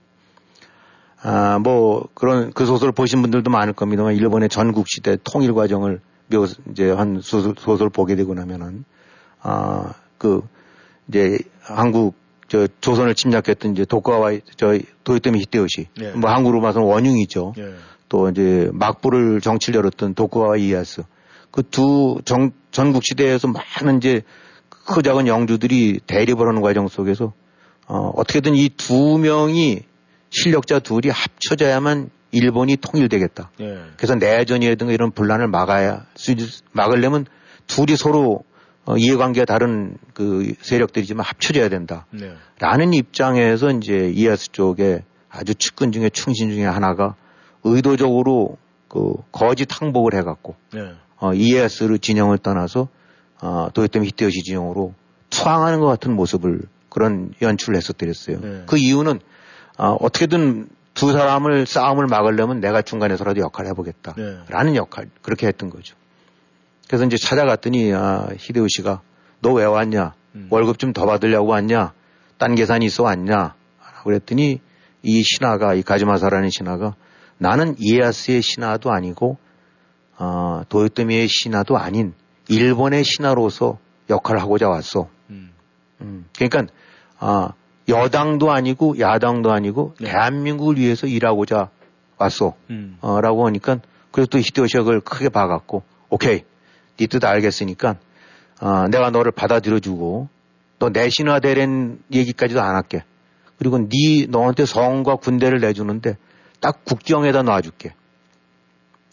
아, 뭐 그런 그 소설 보신 분들도 많을 겁니다만 일본의 전국 시대 통일 과정을 묘 이제 한 소설, 소설 보게 되고 나면은 아, 그 이제 한국 저 조선을 침략했던 이제 도쿠가와 저 도요토미 히데요시 예. 뭐 한국으로 봐서는 원흉이죠. 예. 또 이제 막부를 정치를 열었던 도쿠가와 이에야스 그두 전국 시대에서 많은 이제 크 작은 영주들이 대립을 하는 과정 속에서 어, 어떻게든 이 두 명이 실력자 둘이 합쳐져야만 일본이 통일되겠다. 예. 그래서 내전이라든가 이런 분란을 막아야 막으려면 둘이 서로 어, 이해관계가 다른 그 세력들이지만 합쳐져야 된다. 네. 라는 입장에서 이제 이에스 쪽에 아주 측근 중에 충신 중에 하나가 의도적으로 그 거짓 항복을 해갖고 네. 어, 이에스를 진영을 떠나서 어, 도요토미 히데요시 진영으로 투항하는 것 같은 모습을 그런 연출을 했었더랬어요. 네. 그 이유는 어, 어떻게든 두 사람을 싸움을 막으려면 내가 중간에서라도 역할을 해보겠다. 네. 라는 역할, 그렇게 했던 거죠. 그래서 이제 찾아갔더니 아, 히데요 시가 너 왜 왔냐? 음. 월급 좀 더 받으려고 왔냐? 딴 계산이 있어 왔냐? 그랬더니 이 신하가 이 가지마사라는 신하가 나는 이에야스의 신하도 아니고 어, 도요토미의 신하도 아닌 일본의 신하로서 역할을 하고자 왔어. 음. 음. 그러니까 아, 여당도 아니고 야당도 아니고 네. 대한민국을 위해서 일하고자 왔어. 음. 어, 라고 하니까 그래서 또 히데요시가 크게 봐갖고 오케이 네 뜻 알겠으니까 어, 내가 너를 받아들여주고 또 내신화 되는 얘기까지도 안 할게. 그리고 네 너한테 성과 군대를 내주는데 딱 국경에다 놔줄게.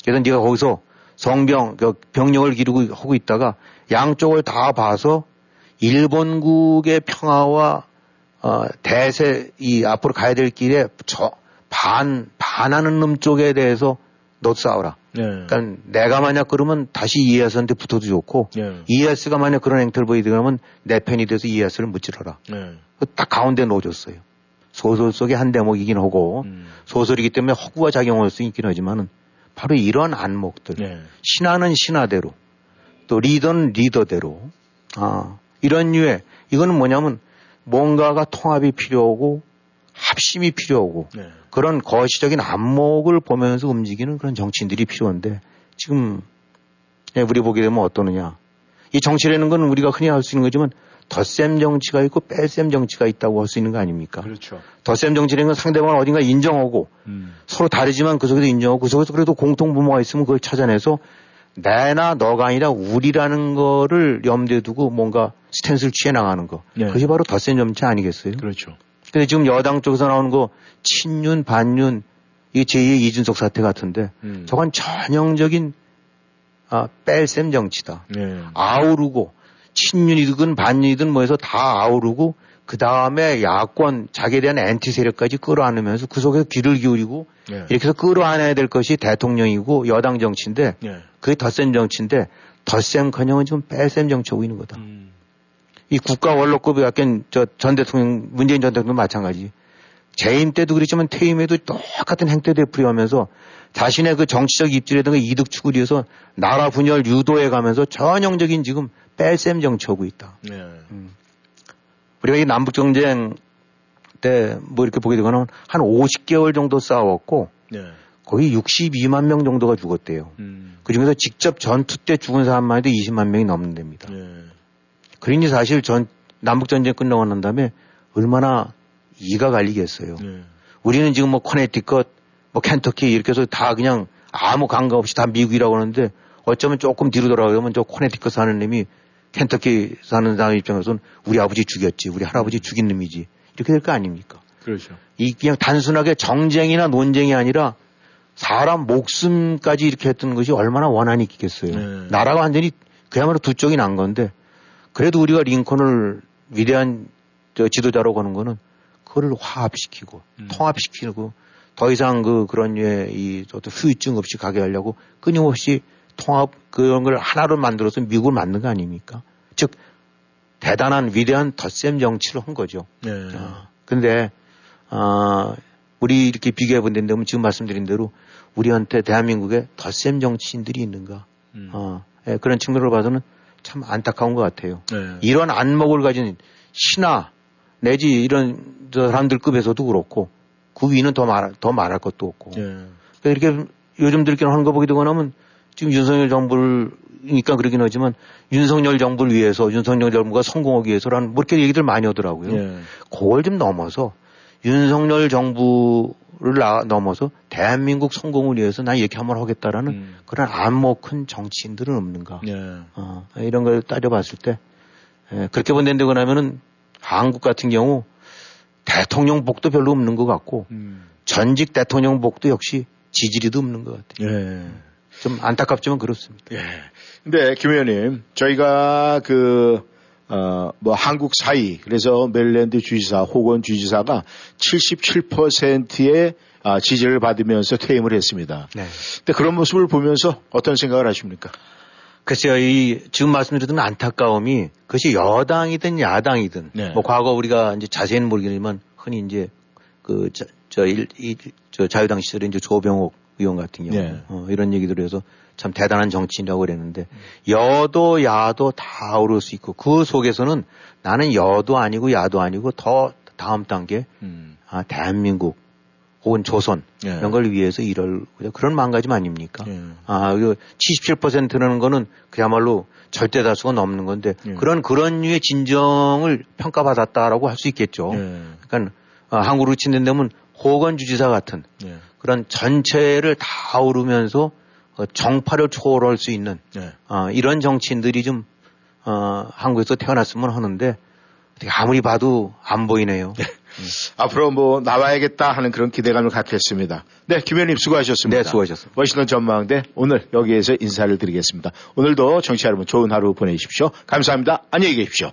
그래서 네가 거기서 성병 그 병력을 기르고 하고 있다가 양쪽을 다 봐서 일본국의 평화와 어, 대세 이 앞으로 가야 될 길에 저 반 반하는 놈 쪽에 대해서 너 싸워라. 네. 그러니까 내가 만약 그러면 다시 이에스한테 붙어도 좋고 네. 이에스가 만약 그런 행태를 보이게 되면 내 편이 돼서 이에스를 무찌러라. 네. 딱 가운데 놓아줬어요. 소설 속의 한 대목이긴 하고 음. 소설이기 때문에 허구가 작용할 수 있긴 하지만은 바로 이런 안목들 네. 신하는 신하대로 또 리더는 리더대로 아 이런 류의 이거는 뭐냐면 뭔가가 통합이 필요하고 합심이 필요하고 네. 그런 거시적인 안목을 보면서 움직이는 그런 정치인들이 필요한데 지금 예, 우리 보게 되면 어떠느냐. 이 정치라는 건 우리가 흔히 할 수 있는 거지만 덧셈 정치가 있고 뺄셈 정치가 있다고 할 수 있는 거 아닙니까? 그렇죠. 덧셈 정치라는 건 상대방을 어딘가 인정하고 음. 서로 다르지만 그 속에도 인정하고 그 속에서 그래도 공통 부모가 있으면 그걸 찾아내서 내나 너가 아니라 우리라는 거를 염두에 두고 뭔가 스탠스를 취해 나가는 거. 네. 그것이 바로 덧셈 정치 아니겠어요? 그렇죠. 근데 지금 여당 쪽에서 나오는 거 친윤, 반윤, 이 제2의 이준석 사태 같은데 음. 저건 전형적인 아, 뺄셈 정치다. 네. 아우르고 친윤이든 반윤이든 뭐 해서 다 아우르고 그 다음에 야권 자기에 대한 엔티 세력까지 끌어안으면서 그 속에서 귀를 기울이고 네. 이렇게 해서 끌어안아야 될 것이 대통령이고 여당 정치인데 네. 그게 덧셈 정치인데 덧셈커녕은 지금 뺄셈 정치하고 있는 거다. 음. 이 국가 원로급이 약간 저 전 대통령 문재인 전 대통령 마찬가지. 재임 때도 그랬지만 퇴임에도 똑같은 행태 되풀이하면서 자신의 그 정치적 입지라든가 이득 추구를 위해서 나라 분열 유도해 가면서 전형적인 지금 뺄셈 정치하고 있다. 네. 음. 우리가 이 남북 정쟁 때 뭐 이렇게 보게 되거나 한 50개월 정도 싸웠고 네. 거의 62만 명 정도가 죽었대요. 음. 그 중에서 직접 전투 때 죽은 사람만 해도 20만 명이 넘는답니다. 네. 그러니 사실 전 남북 전쟁 끝나고 난 다음에 얼마나 이가 갈리겠어요. 네. 우리는 지금 뭐 코네티컷, 뭐 켄터키 이렇게 해서 다 그냥 아무 감각 없이 다 미국이라고 하는데 어쩌면 조금 뒤로 돌아가면 저 코네티컷 사는 놈이 켄터키 사는 사람 입장에서는 우리 아버지 죽였지, 우리 할아버지 죽인 놈이지 이렇게 될 거 아닙니까? 그렇죠. 이 그냥 단순하게 정쟁이나 논쟁이 아니라 사람 목숨까지 이렇게 했던 것이 얼마나 원한이 있겠어요. 네. 나라가 완전히 그야말로 두 쪽이 난 건데 그래도 우리가 링컨을 위대한 저 지도자로 가는 거는 그거를 화합시키고 음. 통합시키고 더 이상 그 그런 류의 어떤 후유증 없이 가게 하려고 끊임없이 통합 그런 걸 하나로 만들어서 미국을 만든 거 아닙니까? 즉 대단한 위대한 덧셈 정치를 한 거죠. 네. 어, 근데 어, 우리 이렇게 비교해 본다면 지금 말씀드린 대로 우리한테 대한민국에 덧셈 정치인들이 있는가? 음. 어, 예, 그런 측면으로 봐서는 참 안타까운 것 같아요. 네. 이런 안목을 가진 신하 내지 이런 사람들급에서도 그렇고 그 위는 더 말, 더 말할 것도 없고. 예. 그러니까 이렇게 요즘 들끼리 하는 거 보게 되고 나면 지금 윤석열 정부를 그러니까 그러긴 하지만 윤석열 정부를 위해서 윤석열 정부가 성공하기 위해서라는 뭐 이렇게 얘기들 많이 하더라고요. 예. 그걸 좀 넘어서 윤석열 정부를 나, 넘어서 대한민국 성공을 위해서 난 이렇게 한번 하겠다라는 음. 그런 안목 큰 정치인들은 없는가. 예. 어, 이런 걸 따져봤을 때 예, 그렇게 본다고 나면은 한국 같은 경우 대통령복도 별로 없는 것 같고 음. 전직 대통령복도 역시 지지리도 없는 것 같아요. 예. 좀 안타깝지만 그렇습니다. 예. 근데 김 의원님, 저희가 그, 어, 뭐 한국 사이, 그래서 멜랜드 주지사, 호건 주지사가 77%의 아, 지지를 받으면서 퇴임을 했습니다. 네. 근데 그런 모습을 보면서 어떤 생각을 하십니까? 글쎄요, 이, 지금 말씀드렸던 안타까움이 그것이 여당이든 야당이든, 네. 뭐 과거 우리가 이제 자세히는 모르겠지만 흔히 이제 그, 저, 저, 일, 이, 저 자유당 시절에 이제 조병옥 의원 같은 경우 네. 어, 이런 얘기들을 해서 참 대단한 정치인이라고 그랬는데 여도 야도 다 오를 수 있고 그 속에서는 나는 여도 아니고 야도 아니고 더 다음 단계 음. 아, 대한민국 혹은 조선 예. 이런 걸 위해서 일을 그런 마음가짐 아닙니까? 예. 아, 77%라는 거는 그야말로 절대 다수가 넘는 건데 예. 그런 그런 류의 진정을 평가받았다라고 할 수 있겠죠. 예. 그러니까 아, 한국으로 친다면 호건 주지사 같은 예. 그런 전체를 다 오르면서 어, 정파를 초월할 수 있는 네. 어, 이런 정치인들이 좀 어, 한국에서 태어났으면 하는데 아무리 봐도 안 보이네요. 네. 음. 앞으로 뭐 나와야겠다 하는 그런 기대감을 갖겠습니다. 네, 김 의원님 수고하셨습니다. 네, 수고하셨습니다. 워싱턴 전망대 오늘 여기에서 인사를 드리겠습니다. 오늘도 정치 여러분 좋은 하루 보내십시오. 감사합니다. 안녕히 계십시오.